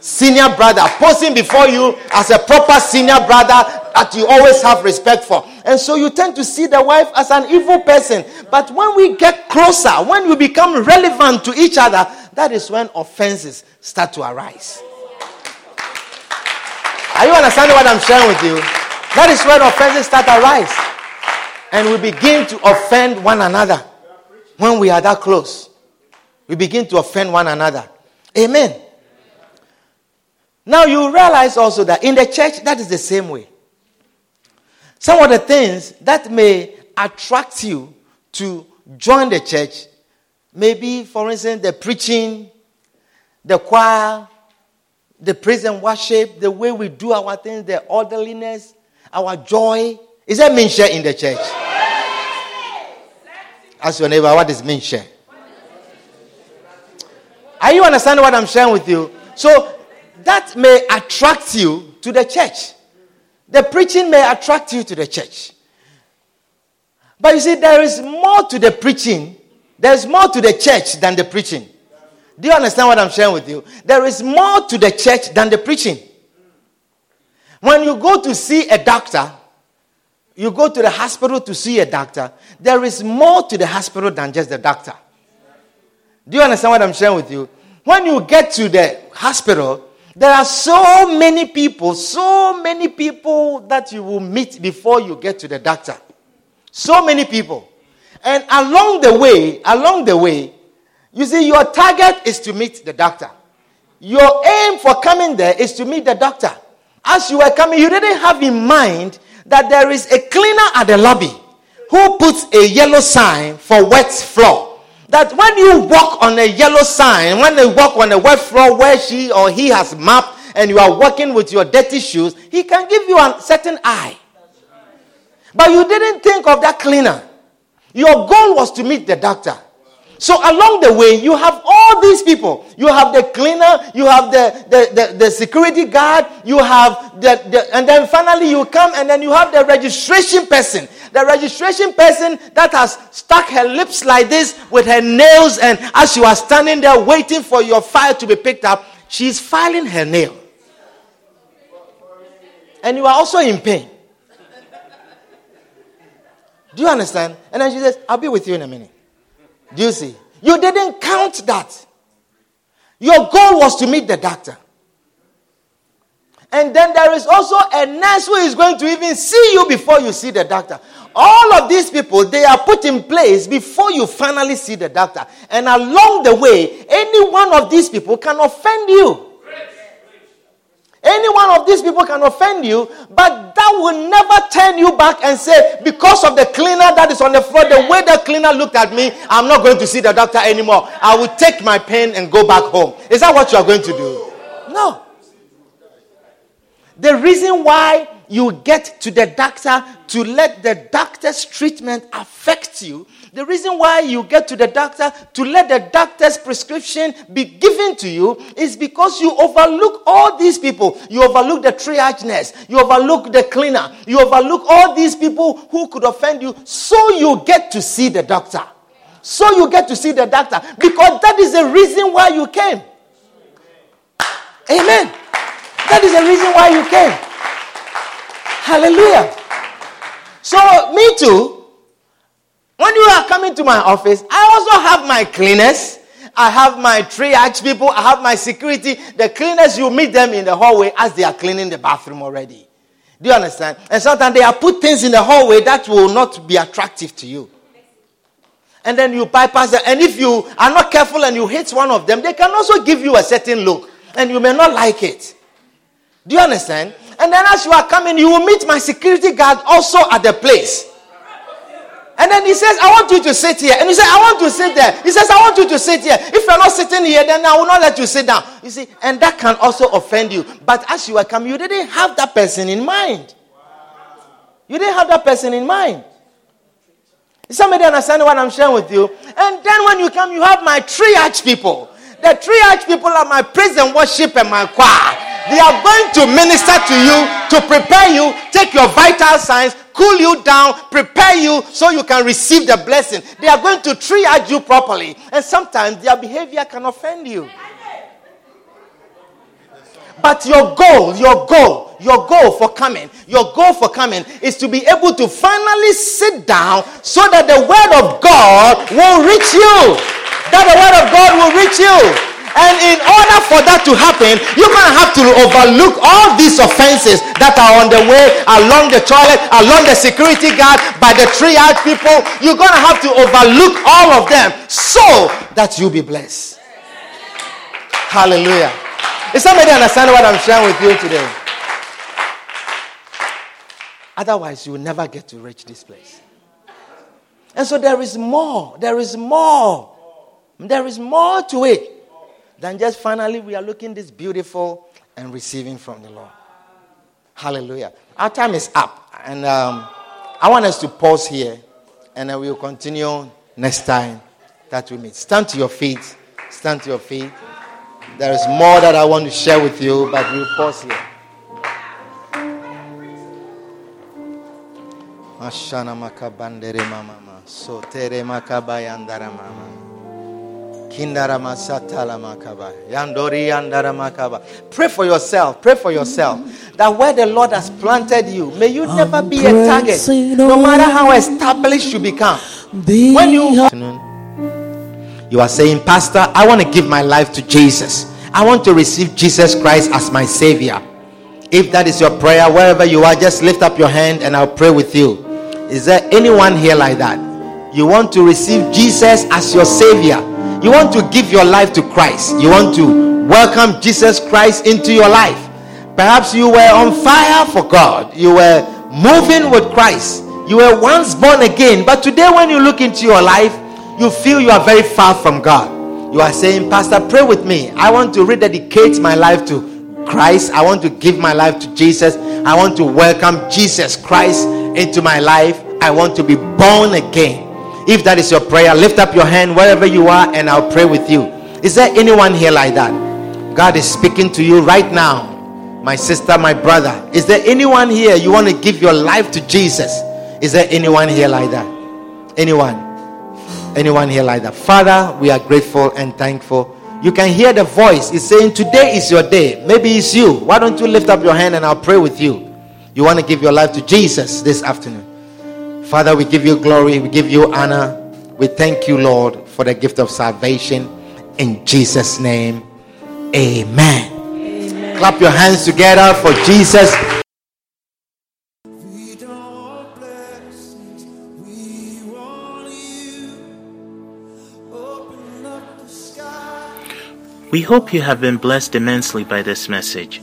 Senior brother, posing before you as a proper senior brother that you always have respect for. And so you tend to see the wife as an evil person. But when we get closer, when we become relevant to each other, that is when offenses start to arise. Are you understanding what I'm sharing with you? That is when offenses start to arise. And we begin to offend one another when we are that close. We begin to offend one another. Amen. Now you realize also that in the church, that is the same way. Some of the things that may attract you to join the church, maybe, for instance, the preaching, the choir, the praise and worship, the way we do our things, the orderliness, our joy. Is there minshare in the church? Ask your neighbor, what is minshare? Are you understanding what I'm sharing with you? So that may attract you to the church. The preaching may attract you to the church. But you see, there is more to the preaching, there's more to the church than the preaching. Do you understand what I'm sharing with you? There is more to the church than the preaching. When you go to see a doctor, you go to the hospital to see a doctor, there is more to the hospital than just the doctor. Do you understand what I'm sharing with you? When you get to the hospital, there are so many people, so many people that you will meet before you get to the doctor. So many people. And along the way, along the way, you see, your target is to meet the doctor. Your aim for coming there is to meet the doctor. As you were coming, you didn't have in mind that there is a cleaner at the lobby who puts a yellow sign for wet floor. That when you walk on a yellow sign, when they walk on a wet floor where she or he has mapped, and you are walking with your dirty shoes, he can give you a certain eye. But you didn't think of that cleaner. Your goal was to meet the doctor. So along the way, you have all these people. You have the cleaner, you have the, the, the, the security guard, you have the, the, and then finally you come and then you have the registration person. The registration person that has stuck her lips like this with her nails, and as you are standing there waiting for your file to be picked up, she's filing her nail. And you are also in pain. Do you understand? And then she says, I'll be with you in a minute. Do you see? You didn't count that. Your goal was to meet the doctor. And then there is also a nurse who is going to even see you before you see the doctor. All of these people, they are put in place before you finally see the doctor. And along the way, any one of these people can offend you. Any one of these people can offend you, but that will never turn you back and say, because of the cleaner that is on the floor, the way the cleaner looked at me, I'm not going to see the doctor anymore. I will take my pen and go back home. Is that what you are going to do? No. The reason why you get to the doctor to let the doctor's treatment affect you the reason why you get to the doctor to let the doctor's prescription be given to you is because you overlook all these people. You overlook the triage nurse. You overlook the cleaner. You overlook all these people who could offend you. So you get to see the doctor. So you get to see the doctor because that is the reason why you came. Amen. That is the reason why you came. Hallelujah. So, me too. When you are coming to my office, I also have my cleaners. I have my triage people. I have my security. The cleaners, you meet them in the hallway as they are cleaning the bathroom already. Do you understand? And sometimes they are put things in the hallway that will not be attractive to you. And then you bypass them. And if you are not careful and you hit one of them, they can also give you a certain look. And you may not like it. Do you understand? And then as you are coming, you will meet my security guard also at the place. And then he says, I want you to sit here. And he says, I want to sit there. He says, I want you to sit here. If you're not sitting here, then I will not let you sit down. You see, and that can also offend you. But as you were coming, you didn't have that person in mind. You didn't have that person in mind. Somebody understand what I'm sharing with you? And then when you come, you have my triage people. The triage people are my praise and worship and my choir. They are going to minister to you, to prepare you, take your vital signs, cool you down, prepare you so you can receive the blessing. They are going to triage you properly. And sometimes their behavior can offend you. But your goal, your goal, your goal for coming, your goal for coming is to be able to finally sit down so that the word of God will reach you. That the word of God will reach you. And in order for that to happen, you're going to have to overlook all these offenses that are on the way along the toilet, along the security guard, by the triage people. You're going to have to overlook all of them so that you'll be blessed. Hallelujah. Is somebody understand what I'm sharing with you today? Otherwise, you will never get to reach this place. And so there is more. There is more. There is more to it than just finally we are looking this beautiful and receiving from the Lord. Hallelujah. Our time is up. And um, I want us to pause here and then we'll continue next time that we meet. Stand to your feet. Stand to your feet. There is more that I want to share with you, but we'll pause here. Ashana makabandere mama. Sotere makabayandara mama. Pray for yourself. Pray for yourself. That where the Lord has planted you, may you never be a target. No matter how established you become. When you you are saying, Pastor, I want to give my life to Jesus. I want to receive Jesus Christ as my Savior. If that is your prayer, wherever you are, just lift up your hand and I'll pray with you. Is there anyone here like that? You want to receive Jesus as your Savior? You want to give your life to Christ. You want to welcome Jesus Christ into your life. Perhaps you were on fire for God. You were moving with Christ. You were once born again, but today, when you look into your life, you feel you are very far from God. You are saying, Pastor, pray with me. I want to rededicate my life to Christ. I want to give my life to Jesus. I want to welcome Jesus Christ into my life. I want to be born again. If that is your prayer, lift up your hand wherever you are and I'll pray with you. Is there anyone here like that? God is speaking to you right now. My sister, my brother. Is there anyone here you want to give your life to Jesus? Is there anyone here like that? Anyone? Anyone here like that? Father, we are grateful and thankful. You can hear the voice. It's saying, Today is your day. Maybe it's you. Why don't you lift up your hand and I'll pray with you? You want to give your life to Jesus this afternoon. Father, we give you glory, we give you honor. We thank you, Lord, for the gift of salvation. In Jesus' name, amen. amen. Clap your hands together for Jesus. We hope you have been blessed immensely by this message.